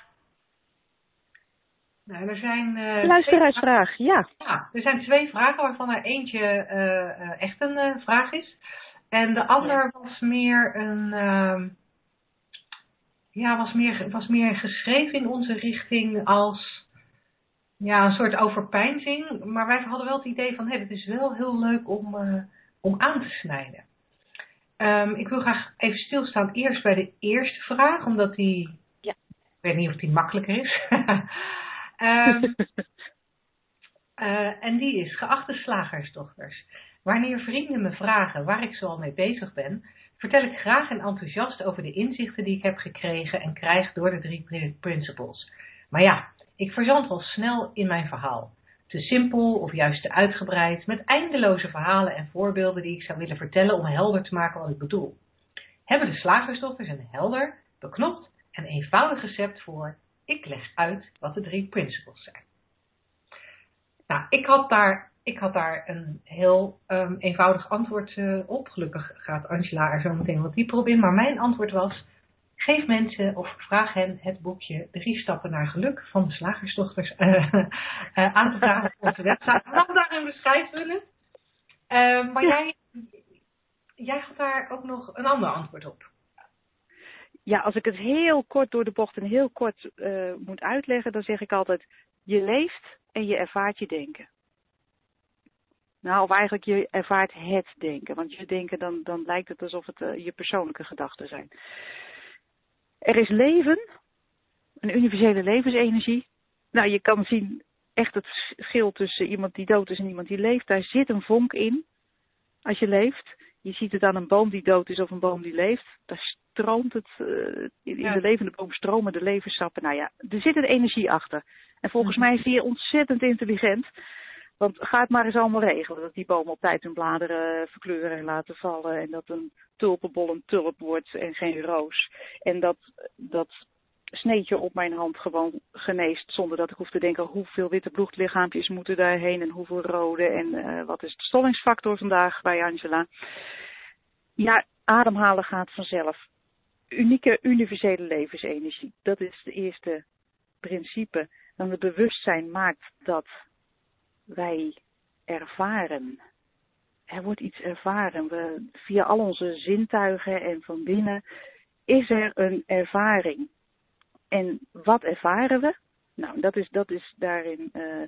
Nou, er zijn, eh,
Luisteraarsvraag, ja.
Ja, er zijn twee vragen waarvan er eentje eh, eh, echt een eh, vraag is. En de ander was meer een. ehm, ja, was meer, was meer geschreven in onze richting als. Ja, een soort overpeinzing. Maar wij hadden wel het idee van: hé, het is wel heel leuk om, eh, om aan te snijden. Ehm, ik wil graag even stilstaan eerst bij de eerste vraag, omdat die.
Ja.
Ik weet niet of die makkelijker is. Ehm, eh, en die is, geachte slagersdochters, wanneer vrienden me vragen waar ik zoal mee bezig ben, vertel ik graag en enthousiast over de inzichten die ik heb gekregen en krijg door de drie pri- principles. Maar ja, ik verzand wel snel in mijn verhaal. Te simpel of juist te uitgebreid, met eindeloze verhalen en voorbeelden die ik zou willen vertellen om helder te maken wat ik bedoel. Hebben de slagersdochters een helder, beknopt en eenvoudig recept voor ik leg uit wat de drie principles zijn. Nou, ik had daar, ik had daar een heel ehm, eenvoudig antwoord eh, op. Gelukkig gaat Angela er zo meteen wat dieper op in. Maar mijn antwoord was, geef mensen of vraag hen het boekje Drie Stappen naar Geluk van de Slagersdochters eh, eh, aan te vragen op onze website. Ik daar een beschrijf vullen. Ehm, maar jij, jij had daar ook nog een ander antwoord op.
Ja, als ik het heel kort door de bocht en heel kort moet uitleggen, dan zeg ik altijd: je leeft en je ervaart je denken. Nou, of eigenlijk je ervaart het denken. Want je denken, dan, dan lijkt het alsof het je persoonlijke gedachten zijn. Er is leven, een universele levensenergie. Nou, je kan zien echt het verschil tussen iemand die dood is en iemand die leeft. Daar zit een vonk in als je leeft. Je ziet het aan een boom die dood is of een boom die leeft. Daar stroomt het, eh, in in
Ja.
de levende boom stromen de levenssappen. Nou ja, er zit een energie achter. En volgens mij is die ontzettend intelligent. Want ga het maar eens allemaal regelen. Dat die bomen op tijd hun bladeren verkleuren en laten vallen. En dat een tulpenbol een tulp wordt en geen roos. En dat, dat sneetje op mijn hand gewoon geneest. Zonder dat ik hoef te denken hoeveel witte bloedlichaampjes moeten daarheen. En hoeveel rode. En eh, wat is de stollingsfactor vandaag bij Angela. Ja, ademhalen gaat vanzelf. Unieke universele levensenergie. Dat is het eerste principe. Dan het bewustzijn maakt dat wij ervaren. Er wordt iets ervaren. We, via al onze zintuigen en van binnen is er een ervaring. En wat ervaren we? Nou, dat is, dat is daarin, eh,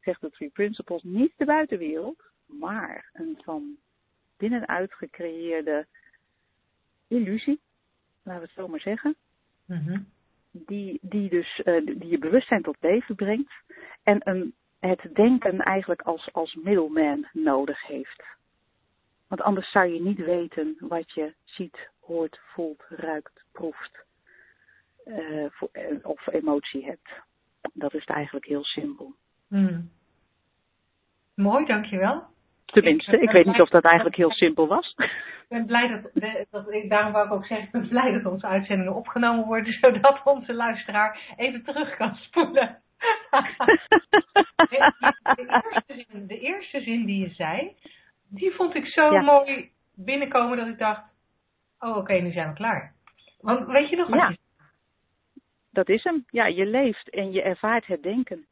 zegt de Three Principles, niet de buitenwereld, maar een van binnenuit gecreëerde illusie, laten we het zo maar zeggen
Mhm.
die, die dus eh, die je bewustzijn tot leven brengt en een, het denken eigenlijk als, als middleman nodig heeft. Want anders zou je niet weten wat je ziet, hoort, voelt, ruikt, proeft eh, eh, of emotie hebt. Dat is eigenlijk heel simpel.
Hmm. Mooi, dankjewel.
Tenminste, ik weet niet of dat eigenlijk heel simpel was.
Ik ben blij dat, dat ik, daarom wou ik ook zeggen, ik ben blij dat onze uitzendingen opgenomen worden, zodat onze luisteraar even terug kan spoelen. De, eerste zin, de eerste zin die je zei, die vond ik zo
Ja.
mooi binnenkomen dat ik dacht, oh oké, nu zijn we klaar. Want weet je nog wat
Ja.
je
Dat is hem. Ja, je leeft en je ervaart het denken.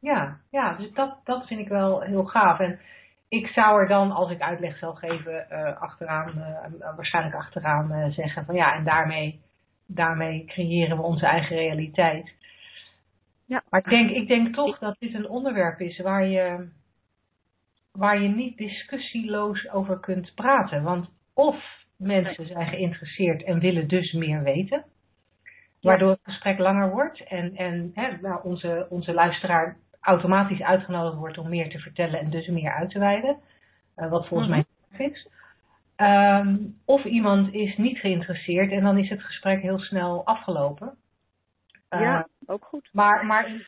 Ja, ja dus dat, dat vind ik wel heel gaaf. En ik zou er dan, als ik uitleg zal geven, eh, achteraan, eh, waarschijnlijk achteraan eh, zeggen van ja, en daarmee, daarmee creëren we onze eigen realiteit.
Ja.
Maar ik denk, ik denk toch dat dit een onderwerp is waar je, waar je niet discussieloos over kunt praten. Want of mensen zijn geïnteresseerd en willen dus meer weten. Waardoor het gesprek langer wordt en, en hè, nou, onze, onze luisteraar automatisch uitgenodigd wordt om meer te vertellen en dus meer uit te wijden. Eh, wat volgens
Mhm.
mij mij is. Ehm, of iemand is niet geïnteresseerd en dan is het gesprek heel snel afgelopen. Eh,
ja, ook goed.
maar, maar,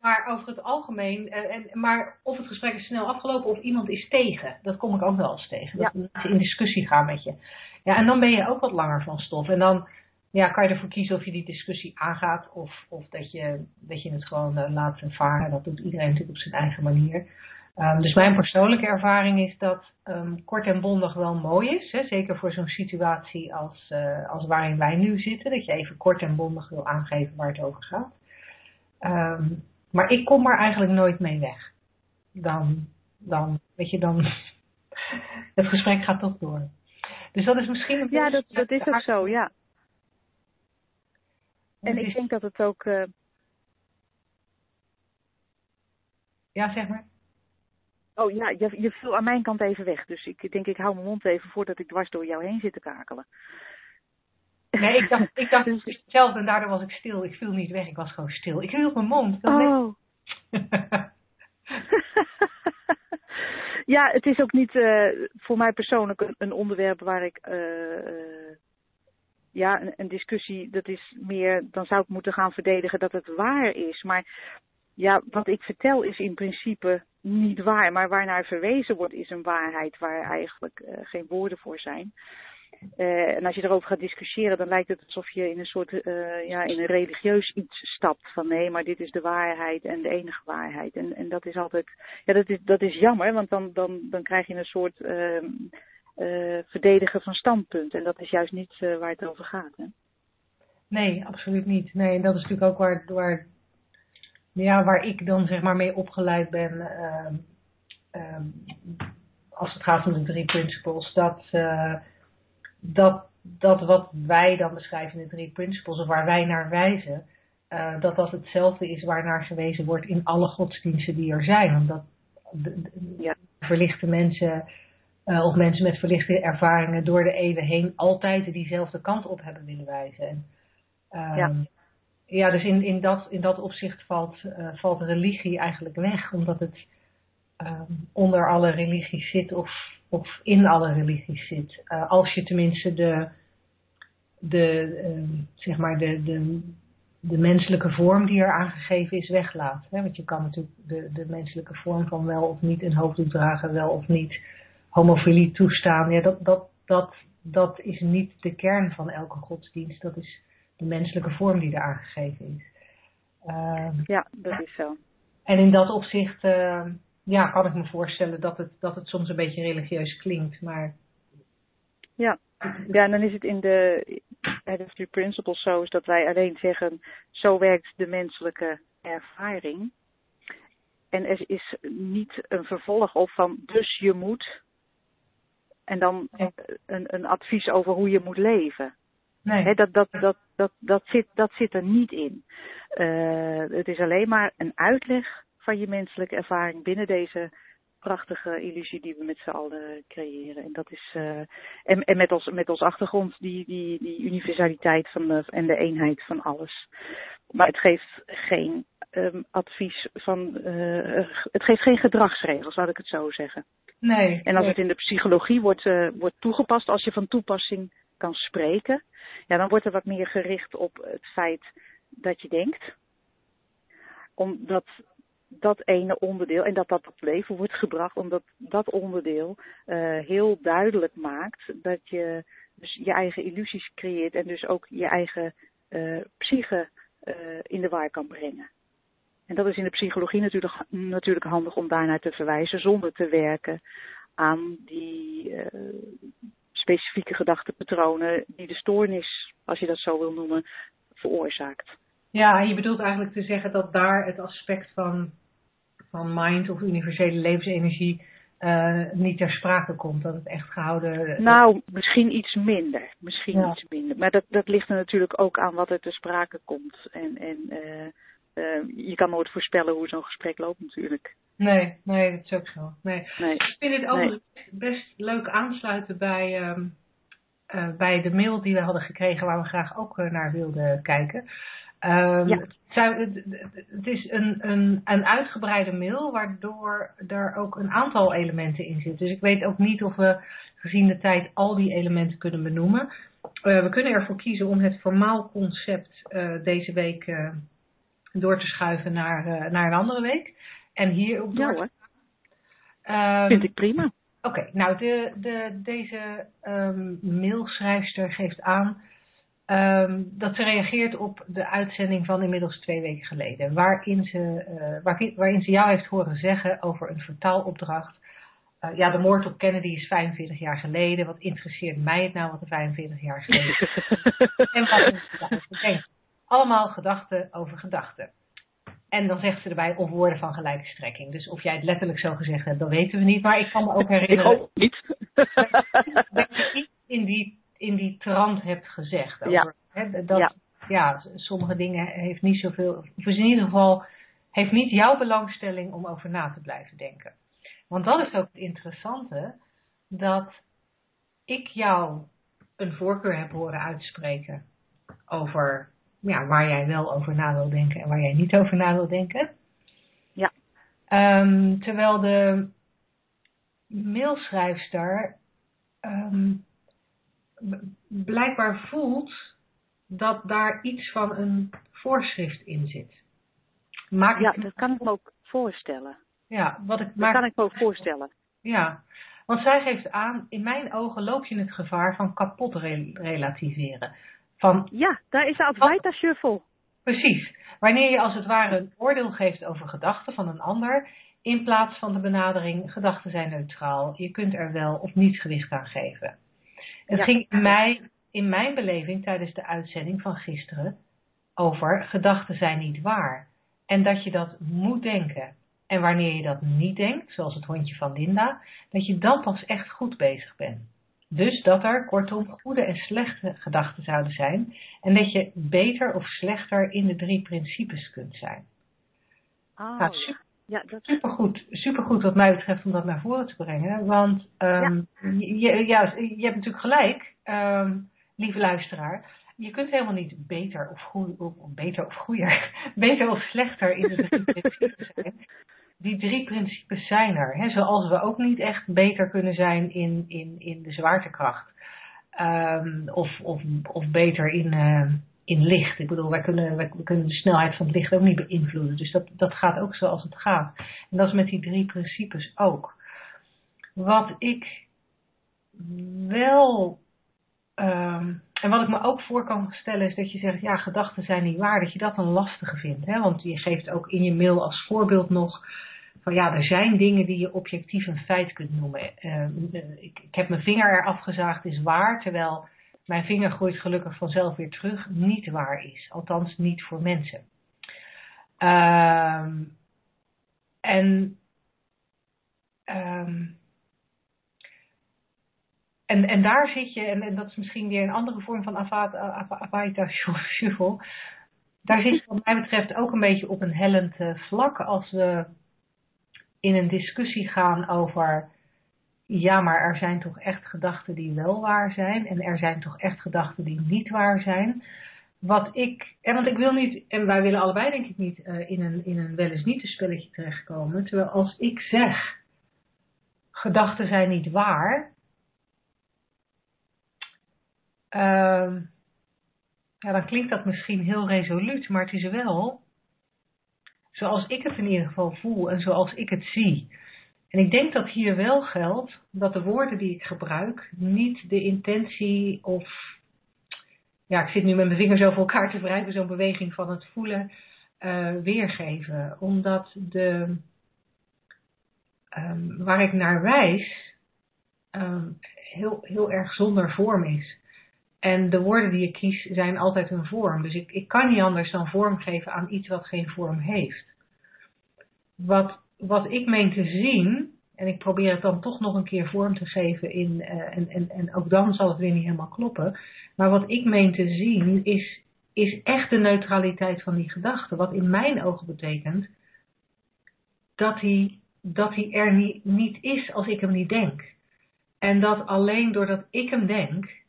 maar over het algemeen, eh, en, maar of het gesprek is snel afgelopen of iemand is tegen, dat kom ik ook wel eens tegen. Dat mensen in discussie gaan met je. Ja, en dan ben je ook wat langer van stof. En dan ja, kan je ervoor kiezen of je die discussie aangaat of, of dat, je, dat je het gewoon eh, laat varen. Dat doet iedereen natuurlijk op zijn eigen manier. Ehm, dus mijn persoonlijke ervaring is dat ehm, kort en bondig wel mooi is. Hè? Zeker voor zo'n situatie als, eh, als waarin wij nu zitten. Dat je even kort en bondig wil aangeven waar het over gaat. Ehm, maar ik kom er eigenlijk nooit mee weg. Dan, dan weet je, dan. Het gesprek gaat toch door. Dus dat is misschien een
Ja, dat, dat is ook zo, ja. En ik denk dat het ook. eh,
Ja, zeg maar.
Oh ja, je, je viel aan mijn kant even weg. Dus ik denk, ik hou mijn mond even voordat ik dwars door jou heen zit te kakelen.
Nee, ik dacht, ik dacht
Dus-
hetzelfde en daardoor was ik stil. Ik viel niet weg, ik was gewoon stil. Ik hield mijn mond.
Oh. ja, het is ook niet eh, voor mij persoonlijk een, een onderwerp waar ik. eh, eh, ja, een, een discussie, dat is meer. Dan zou ik moeten gaan verdedigen dat het waar is. Maar ja, wat ik vertel is in principe niet waar. Maar waarnaar verwezen wordt, is een waarheid waar eigenlijk eh, geen woorden voor zijn. Eh, en als je erover gaat discussiëren, dan lijkt het alsof je in een soort, eh, ja, in een religieus iets stapt. Van nee, maar dit is de waarheid en de enige waarheid. En, en dat is altijd, ja, dat is, dat is jammer, want dan, dan, dan krijg je een soort ehm, eh, verdedigen van standpunt. En dat is juist niet waar het over gaat. Hè?
Nee, absoluut niet. Nee, en dat is natuurlijk ook waar, waar, ja, waar ik dan zeg maar mee opgeleid ben. ehm, ehm, als het gaat om de drie principles. Dat, eh, dat, dat wat wij dan beschrijven in de drie principles, of waar wij naar wijzen, eh, dat dat hetzelfde is waarnaar gewezen wordt in alle godsdiensten die er zijn. Omdat de, de-
Ja.
verlichte mensen, eh, of mensen met verlichte ervaringen door de eeuwen heen altijd diezelfde kant op hebben willen wijzen. En, ehm,
Ja.
Ja, dus in, in, dat, in dat opzicht valt, eh, valt religie eigenlijk weg, omdat het ehm, onder alle religies zit of, of in alle religies zit. Eh, als je tenminste de, de, ehm, zeg maar de, de, de menselijke vorm die er aangegeven is weglaat. Hè? Want je kan natuurlijk de, de menselijke vorm van wel of niet een hoofddoek dragen, wel of niet homofilie toestaan. Ja, dat, dat, dat, dat is niet de kern van elke godsdienst. Dat is de menselijke vorm die er aangegeven is. Ehm,
Ja, dat is zo.
en in dat opzicht eh, ja, kan ik me voorstellen dat het, dat het soms een beetje religieus klinkt. Maar
Ja. ja, en dan is het in de Head of the Principles zo is dat wij alleen zeggen, zo werkt de menselijke ervaring. En er is niet een vervolg op van, dus je moet. En dan een, een advies over hoe je moet leven.
Nee,
dat, dat, dat, dat, dat, zit, dat zit er niet in. Eh, het is alleen maar een uitleg van je menselijke ervaring binnen deze prachtige illusie die we met z'n allen creëren. En dat is eh, en, en met als met als achtergrond die, die, die universaliteit van de, en de eenheid van alles. Maar het geeft geen ehm, advies van eh, het geeft geen gedragsregels, laat ik het zo zeggen.
nee.
En als
nee.
het in de psychologie wordt, wordt toegepast, als je van toepassing kan spreken, ja, dan wordt er wat meer gericht op het feit dat je denkt. Omdat dat ene onderdeel, en dat dat tot leven wordt gebracht, omdat dat onderdeel eh, heel duidelijk maakt dat je dus je eigen illusies creëert en dus ook je eigen eh, psyche eh, in de war kan brengen. En dat is in de psychologie natuurlijk, natuurlijk handig om daarnaar te verwijzen, zonder te werken aan die specifieke gedachtepatronen die de stoornis, als je dat zo wil noemen, veroorzaakt.
Ja, je bedoelt eigenlijk te zeggen dat daar het aspect van, van mind of universele levensenergie eh, niet ter sprake komt. Dat het echt gehouden
Nou, misschien iets minder. Misschien
Ja.
iets minder. Maar dat, dat ligt er natuurlijk ook aan wat er te sprake komt. En, en eh, eh, je kan nooit voorspellen hoe zo'n gesprek loopt natuurlijk.
Nee, nee, dat is ook zo. Nee.
Nee.
Ik vind het ook best leuk aansluiten bij, ehm, eh, bij de mail die we hadden gekregen waar we graag ook eh, naar wilden kijken. Ehm,
Ja.
het, is een, een, een uitgebreide mail waardoor er ook een aantal elementen in zitten. Dus ik weet ook niet of we gezien de tijd al die elementen kunnen benoemen. Eh, we kunnen ervoor kiezen om het formaal concept deze week door te schuiven naar, eh, naar een andere week. En hier op
Ja
door.
hoor,
Ehm,
vind ik prima.
Oké, nou de, de, deze ehm, mailschrijfster geeft aan ehm, dat ze reageert op de uitzending van inmiddels twee weken geleden. Waarin ze, eh, waarin, waarin ze jou heeft horen zeggen over een vertaalopdracht. Eh, ja, de moord op Kennedy is 45 jaar geleden. Wat interesseert mij het nou wat er 45 jaar geleden is? En wat is daarover denken? Allemaal gedachten over gedachten. En dan zegt ze erbij of woorden van gelijke strekking. Dus of jij het letterlijk zo gezegd hebt, dat weten we niet. Maar ik kan me ook
ik
herinneren
hoop niet.
dat je iets in die, in die trant hebt gezegd.
Ja.
Over, hè, dat,
Ja.
ja. sommige dingen heeft niet zoveel, of in ieder geval heeft niet jouw belangstelling om over na te blijven denken. Want dat is ook het interessante, dat ik jou een voorkeur heb horen uitspreken over ja, waar jij wel over na wil denken en waar jij niet over na wil denken.
Ja.
Ehm, terwijl de mailschrijfster ehm, blijkbaar voelt dat daar iets van een voorschrift in zit. Maak
Ja,
ik,
dat kan ik me ook voorstellen.
ja, wat ik
Dat
maak,
kan ik me ook voorstellen.
ja, want zij geeft aan, in mijn ogen loop je het gevaar van kapot re- relativeren. Van
Ja, daar is de Advaita Shuffle.
Precies. Wanneer je als het ware een oordeel geeft over gedachten van een ander, in plaats van de benadering gedachten zijn neutraal. Je kunt er wel of niet gewicht aan geven. Het
Ja.
ging in, mij, in mijn beleving tijdens de uitzending van gisteren over gedachten zijn niet waar. En dat je dat moet denken. En wanneer je dat niet denkt, zoals het hondje van Linda, dat je dan pas echt goed bezig bent. Dus dat er kortom goede en slechte gedachten zouden zijn en dat je beter of slechter in de drie principes kunt zijn.
Oh,
Nou, super,
ja, dat,
supergoed, supergoed wat mij betreft om dat naar voren te brengen. Want ehm, je, je- ja, je hebt natuurlijk gelijk, ehm, lieve luisteraar. Je kunt helemaal niet beter of beter of goeier, beter of slechter in de drie principes zijn. Die drie principes zijn er. Hè? Zoals we ook niet echt beter kunnen zijn in, in, in de zwaartekracht. Ehm, of, of, of beter in, eh, in licht. Ik bedoel, wij kunnen, we kunnen de snelheid van het licht ook niet beïnvloeden. Dus dat, dat gaat ook zoals het gaat. En dat is met die drie principes ook. Wat ik wel. ehm, en wat ik me ook voor kan stellen is dat je zegt, ja, gedachten zijn niet waar, dat je dat een lastige vindt. Hè? Want je geeft ook in je mail als voorbeeld nog van ja, er zijn dingen die je objectief een feit kunt noemen. Ehm, eh, ik, ik heb mijn vinger eraf gezaagd, is waar, terwijl mijn vinger groeit gelukkig vanzelf weer terug, niet waar is. Althans, niet voor mensen. Ehm, en, ehm, en, en daar zit je, en, dat is misschien weer een andere vorm van Ava- Ava- Avaita Shuffle. Daar zit je wat mij betreft ook een beetje op een hellend eh, vlak als we in een discussie gaan over ja, maar er zijn toch echt gedachten die wel waar zijn en er zijn toch echt gedachten die niet waar zijn. Wat ik, en want ik wil niet, en wij willen allebei denk ik niet eh, in een, in een wel eens niet spelletje terechtkomen. Terwijl als ik zeg, gedachten zijn niet waar, ehm, ja, dan klinkt dat misschien heel resoluut, maar het is wel zoals ik het in ieder geval voel en zoals ik het zie. En ik denk dat hier wel geldt dat de woorden die ik gebruik niet de intentie of. Ja, ik zit nu met mijn vingers over elkaar te wrijven, zo'n beweging van het voelen eh, weergeven. Omdat de, ehm, waar ik naar wijs ehm, heel, heel erg zonder vorm is. En de woorden die ik kies zijn altijd een vorm. Dus ik, ik kan niet anders dan vorm geven aan iets wat geen vorm heeft. Wat, wat ik meen te zien, en ik probeer het dan toch nog een keer vorm te geven in, eh, en, en, en ook dan zal het weer niet helemaal kloppen. Maar wat ik meen te zien is, is echt de neutraliteit van die gedachte. Wat in mijn ogen betekent dat hij, dat hij er niet, niet is als ik hem niet denk. En dat alleen doordat ik hem denk,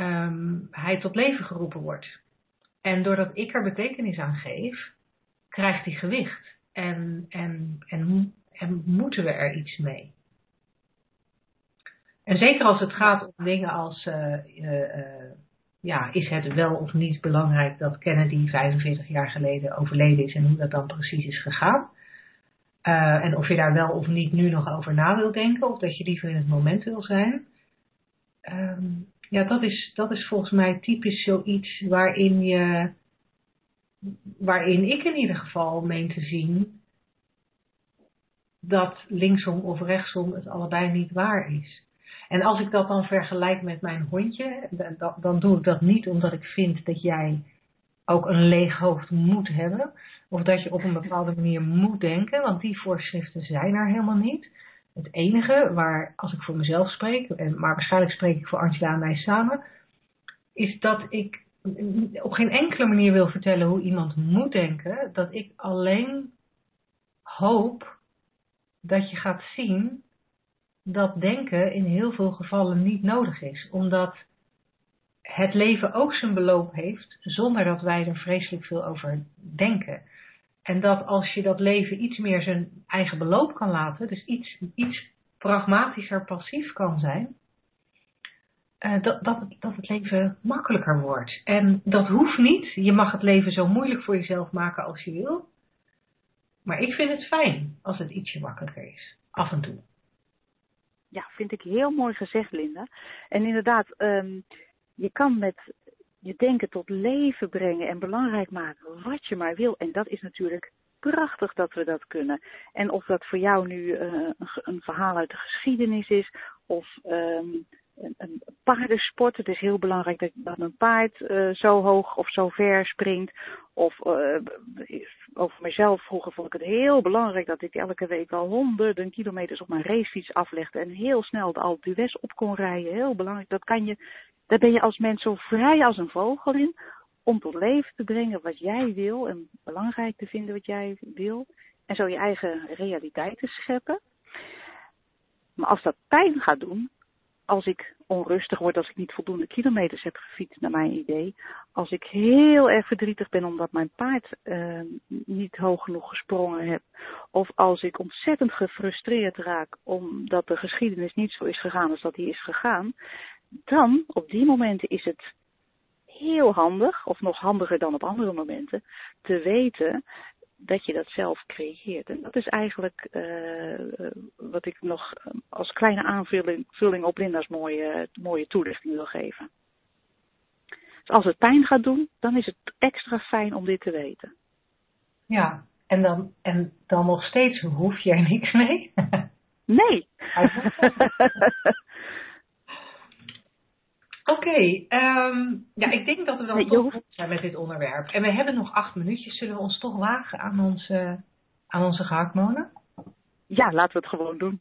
ehm, hij tot leven geroepen wordt. En doordat ik er betekenis aan geef, krijgt hij gewicht. En, en, en, en moeten we er iets mee. En zeker als het gaat om dingen als, eh, eh, eh, ja, is het wel of niet belangrijk dat Kennedy 45 jaar geleden overleden is en hoe dat dan precies is gegaan. En of je daar wel of niet nu nog over na wil denken, of dat je liever in het moment wil zijn. Ehm, ja, dat is, dat is volgens mij typisch zoiets waarin je, waarin ik in ieder geval meen te zien dat linksom of rechtsom het allebei niet waar is. En als ik dat dan vergelijk met mijn hondje, dan, dan doe ik dat niet omdat ik vind dat jij ook een leeg hoofd moet hebben. Of dat je op een bepaalde manier moet denken, want die voorschriften zijn er helemaal niet. Het enige waar, als ik voor mezelf spreek, en, maar waarschijnlijk spreek ik voor Angela en mij samen, is dat ik op geen enkele manier wil vertellen hoe iemand moet denken, dat ik alleen hoop dat je gaat zien dat denken in heel veel gevallen niet nodig is, omdat het leven ook zijn beloop heeft zonder dat wij er vreselijk veel over denken. En dat als je dat leven iets meer zijn eigen beloop kan laten, dus iets, iets pragmatischer passief kan zijn, uh, dat, dat, dat het leven makkelijker wordt. En dat hoeft niet. Je mag het leven zo moeilijk voor jezelf maken als je wil. Maar ik vind het fijn als het ietsje makkelijker is. Af en toe.
Ja, vind ik heel mooi gezegd, Linda. En inderdaad, um, je kan met je denken tot leven brengen en belangrijk maken wat je maar wil. En dat is natuurlijk prachtig dat we dat kunnen. En of dat voor jou nu uh, een, verhaal uit de geschiedenis is, of um, een, paardensport. Het is heel belangrijk dat, dat een paard uh, zo hoog of zo ver springt. Of uh, over mezelf vroeger vond ik het heel belangrijk dat ik elke week al honderden kilometers op mijn racefiets aflegde. En heel snel de Alpe d'Huez op kon rijden. Heel belangrijk. Dat kan je, daar ben je als mens zo vrij als een vogel in. Om tot leven te brengen wat jij wil. En belangrijk te vinden wat jij wil. En zo je eigen realiteit te scheppen. Maar als dat pijn gaat doen, als ik onrustig word, als ik niet voldoende kilometers heb gefietst, naar mijn idee. Als ik heel erg verdrietig ben omdat mijn paard uh, niet hoog genoeg gesprongen heb. Of als ik ontzettend gefrustreerd raak omdat de geschiedenis niet zo is gegaan als dat die is gegaan. Dan, op die momenten, is het heel handig, of nog handiger dan op andere momenten, te weten dat je dat zelf creëert. En dat is eigenlijk uh, wat ik nog als kleine aanvulling op Linda's mooie, mooie toelichting wil geven. Dus als het pijn gaat doen, dan is het extra fijn om dit te weten.
Ja, en dan, en dan nog steeds hoef je er niks mee?
Nee.
Oké, okay, um, ja, ik denk dat we dan nee, toch goed zijn met dit onderwerp. En we hebben nog acht minuutjes. Zullen we ons toch wagen aan onze, aan onze gehaktmolen?
Ja, laten we het gewoon doen.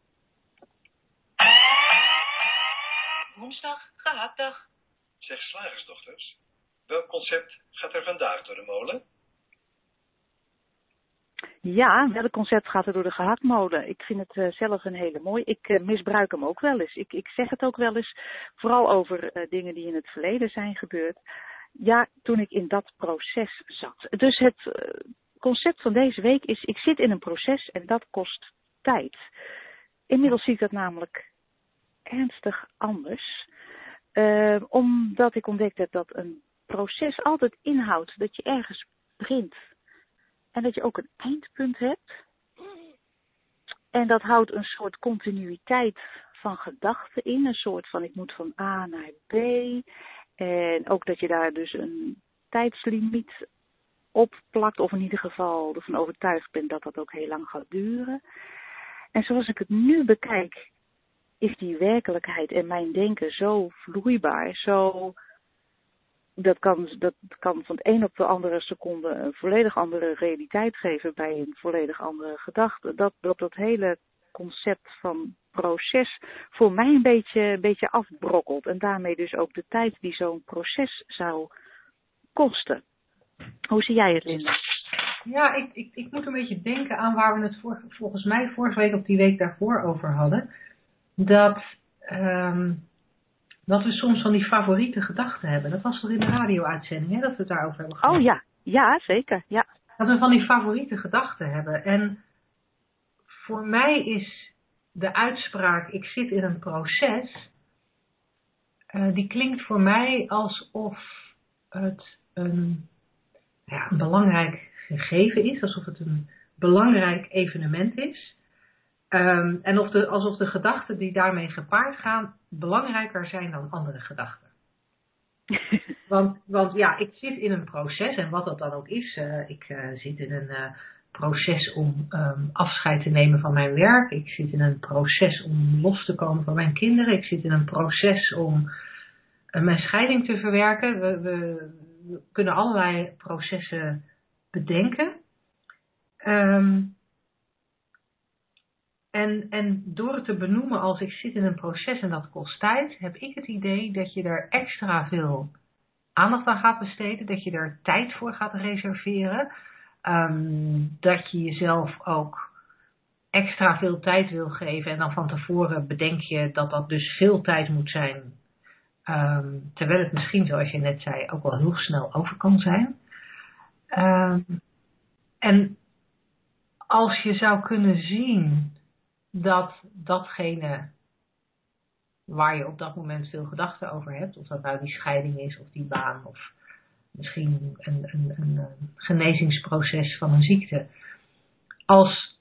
Woensdag, gehaktdag.
Zeg slagersdochters, welk concept gaat er vandaag door de molen?
Ja, welk concept gaat er door de gehaktmolen? Ik vind het uh, zelf een hele mooi. Ik uh, misbruik hem ook wel eens. Ik, ik zeg het ook wel eens, vooral over uh, dingen die in het verleden zijn gebeurd. Ja, toen ik in dat proces zat. Dus het concept van deze week is, ik zit in een proces en dat kost tijd. Inmiddels zie ik dat namelijk ernstig anders. omdat ik ontdekt heb dat een proces altijd inhoudt dat je ergens begint dat je ook een eindpunt hebt. En dat houdt een soort continuïteit van gedachten in. Een soort van ik moet van A naar B. En ook dat je daar dus een tijdslimiet op plakt. Of in ieder geval ervan overtuigd bent dat dat ook heel lang gaat duren. En zoals ik het nu bekijk, is die werkelijkheid en mijn denken zo vloeibaar, zo dat kan, dat kan van de een op de andere seconde een volledig andere realiteit geven bij een volledig andere gedachte. Dat dat, dat hele concept van proces voor mij een beetje, beetje afbrokkelt. En daarmee dus ook de tijd die zo'n proces zou kosten. Hoe zie jij het, Linda?
Ja, ik, ik, ik moet een beetje denken aan waar we het volgens mij vorige week of die week daarvoor over hadden. Dat um, dat we soms van die favoriete gedachten hebben. Dat was toch in de radio-uitzending, hè, dat we het daarover hebben
gehad? Oh ja, ja, zeker, ja.
Dat we van die favoriete gedachten hebben. En voor mij is de uitspraak, ik zit in een proces, uh, die klinkt voor mij alsof het een, ja, een belangrijk gegeven is, alsof het een belangrijk evenement is. Um, en of de, alsof de gedachten die daarmee gepaard gaan belangrijker zijn dan andere gedachten. want, want ja, ik zit in een proces en wat dat dan ook is. Uh, ik uh, zit in een uh, proces om um, afscheid te nemen van mijn werk. Ik zit in een proces om los te komen van mijn kinderen. Ik zit in een proces om mijn scheiding te verwerken. We, we, we kunnen allerlei processen bedenken. Um, En, en door het te benoemen als ik zit in een proces en dat kost tijd, heb ik het idee dat je er extra veel aandacht aan gaat besteden, dat je er tijd voor gaat reserveren, ehm, dat je jezelf ook extra veel tijd wil geven en dan van tevoren bedenk je dat dat dus veel tijd moet zijn, ehm, terwijl het misschien, zoals je net zei, ook wel heel snel over kan zijn. Ehm, en als je zou kunnen zien dat datgene waar je op dat moment veel gedachten over hebt, of dat nou die scheiding is of die baan of misschien een, een, een, genezingsproces van een ziekte, als,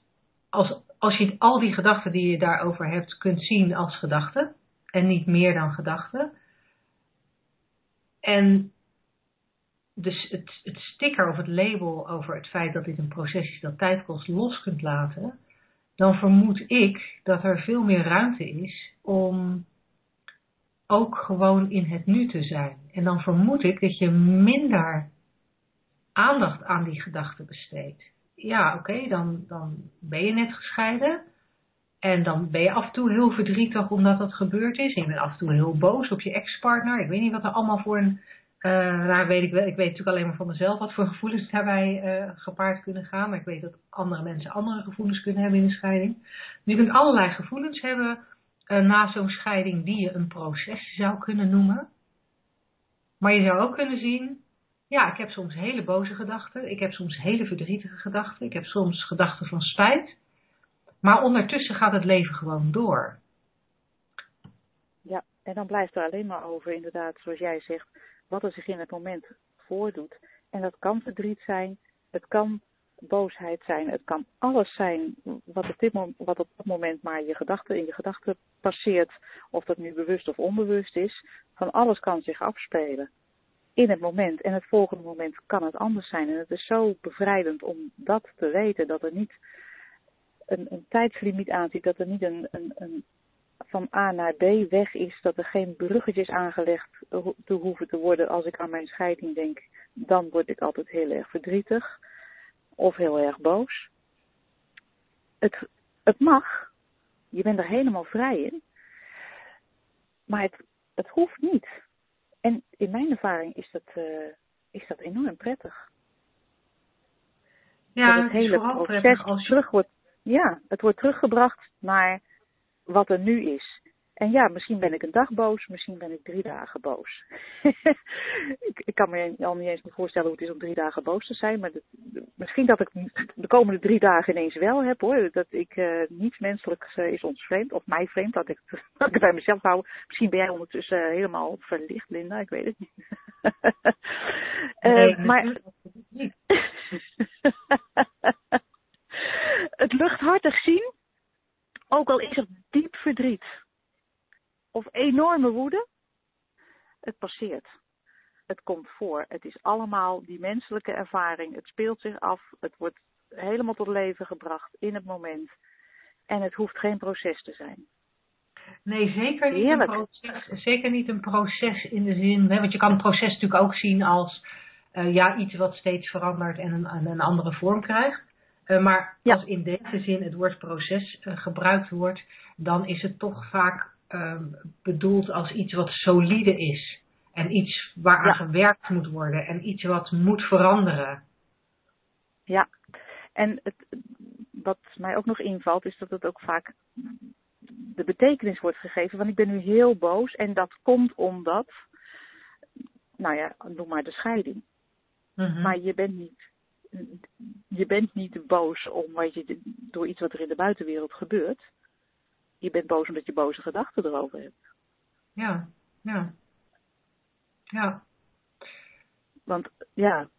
als, als je al die gedachten die je daarover hebt kunt zien als gedachten en niet meer dan gedachten, en dus het, het sticker of het label over het feit dat dit een proces is dat tijd kost los kunt laten, dan vermoed ik dat er veel meer ruimte is om ook gewoon in het nu te zijn. En dan vermoed ik dat je minder aandacht aan die gedachten besteedt. Ja, oké, dan, dan ben je net gescheiden. En dan ben je af en toe heel verdrietig omdat dat gebeurd is. En je bent af en toe heel boos op je ex-partner. Ik weet niet wat er allemaal voor een uh, nou, weet ik, wel, ik weet natuurlijk alleen maar van mezelf wat voor gevoelens daarbij uh, gepaard kunnen gaan. Maar ik weet dat andere mensen andere gevoelens kunnen hebben in een scheiding. Je kunt allerlei gevoelens hebben uh, na zo'n scheiding die je een proces zou kunnen noemen. Maar je zou ook kunnen zien, ja, ik heb soms hele boze gedachten. Ik heb soms hele verdrietige gedachten. Ik heb soms gedachten van spijt. Maar ondertussen gaat het leven gewoon door.
Ja, en dan blijft er alleen maar over, inderdaad, zoals jij zegt wat er zich in het moment voordoet. En dat kan verdriet zijn, het kan boosheid zijn, het kan alles zijn wat op, dit wat op dat moment maar je gedachten in je gedachten passeert, of dat nu bewust of onbewust is. Van alles kan zich afspelen in het moment. En het volgende moment kan het anders zijn. En het is zo bevrijdend om dat te weten, dat er niet een, een tijdslimiet aanzit, dat er niet een, een, een van A naar B weg is, dat er geen bruggetjes aangelegd te hoeven te worden als ik aan mijn scheiding denk, dan word ik altijd heel erg verdrietig of heel erg boos. Het, het mag, je bent er helemaal vrij in, maar het, het hoeft niet. En in mijn ervaring is dat, uh, is dat enorm prettig.
Ja, dat het hele proces je...
terug wordt, ja, het wordt teruggebracht naar wat er nu is. En ja, misschien ben ik een dag boos, misschien ben ik drie dagen boos. ik, ik, kan me al niet eens voorstellen hoe het is om drie dagen boos te zijn. Maar misschien dat ik de komende drie dagen ineens wel heb hoor. Dat ik uh, niets menselijks uh, is ons vreemd, of mij vreemd, dat ik, dat ik het bij mezelf hou. Misschien ben jij ondertussen uh, helemaal verlicht, Linda, ik weet het niet.
nee, maar.
het luchthartig zien ook al is er diep verdriet of enorme woede, het passeert. Het komt voor. Het is allemaal die menselijke ervaring. Het speelt zich af. Het wordt helemaal tot leven gebracht in het moment. En het hoeft geen proces te zijn.
Nee, zeker niet, een proces, zeker niet een proces in de zin. Hè, want je kan een proces natuurlijk ook zien als uh, ja, iets wat steeds verandert en een, een andere vorm krijgt. Uh, maar als in deze zin het woord proces uh, gebruikt wordt, dan is het toch vaak uh, bedoeld als iets wat solide is. En iets waaraan ja. gewerkt moet worden en iets wat moet veranderen.
Ja, en het, wat mij ook nog invalt is dat het ook vaak de betekenis wordt gegeven van ik ben nu heel boos en dat komt omdat, nou ja, noem maar de scheiding. Mm -hmm. Maar je bent niet je bent niet boos om wat je, door iets wat er in de buitenwereld gebeurt. Je bent boos omdat je boze gedachten erover hebt.
Ja, ja. Ja.
Want ja,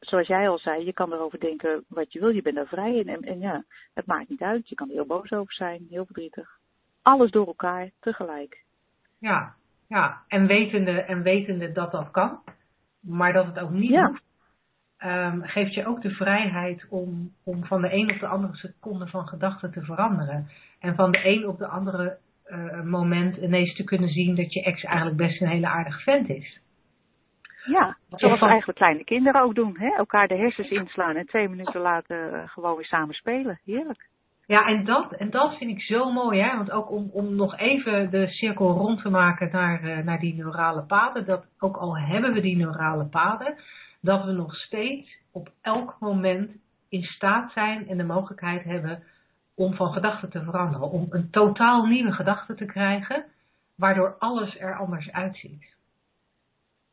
zoals jij al zei, je kan erover denken wat je wil. Je bent daar vrij in. En, en ja, het maakt niet uit. Je kan er heel boos over zijn, heel verdrietig. Alles door elkaar, tegelijk.
Ja, ja. En wetende, en wetende dat dat kan. Maar dat het ook niet ja. hoeft um, geeft je ook de vrijheid om, om van de een op de andere seconde van gedachten te veranderen. En van de een op de andere uh, moment ineens te kunnen zien dat je ex eigenlijk best een hele aardige vent is.
Ja, zoals van... eigenlijk kleine kinderen ook doen. Hè? Elkaar de hersens inslaan en twee minuten later uh, gewoon weer samen spelen. Heerlijk.
Ja, en dat, en dat vind ik zo mooi, hè? want ook om, om nog even de cirkel rond te maken naar, uh, naar die neurale paden, dat ook al hebben we die neurale paden, dat we nog steeds op elk moment in staat zijn en de mogelijkheid hebben om van gedachten te veranderen, om een totaal nieuwe gedachte te krijgen, waardoor alles er anders uitziet.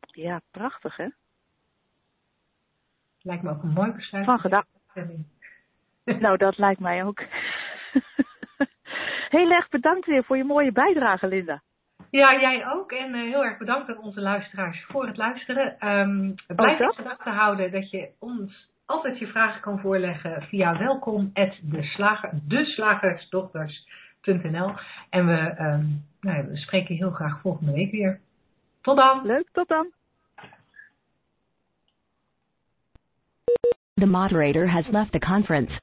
Ja, prachtig hè?
Lijkt me ook een mooi besluit.
Van gedachten. Nou, dat lijkt mij ook. heel erg bedankt weer voor je mooie bijdrage, Linda.
Ja, jij ook. En uh, heel erg bedankt aan onze luisteraars voor het luisteren. Um, blijf in gedachten houden dat je ons altijd je vragen kan voorleggen via welkom@deslagersdochters.nl. En we, um, nou, we spreken heel graag volgende week weer. Tot dan.
Leuk, tot dan.
The moderator has left the conference.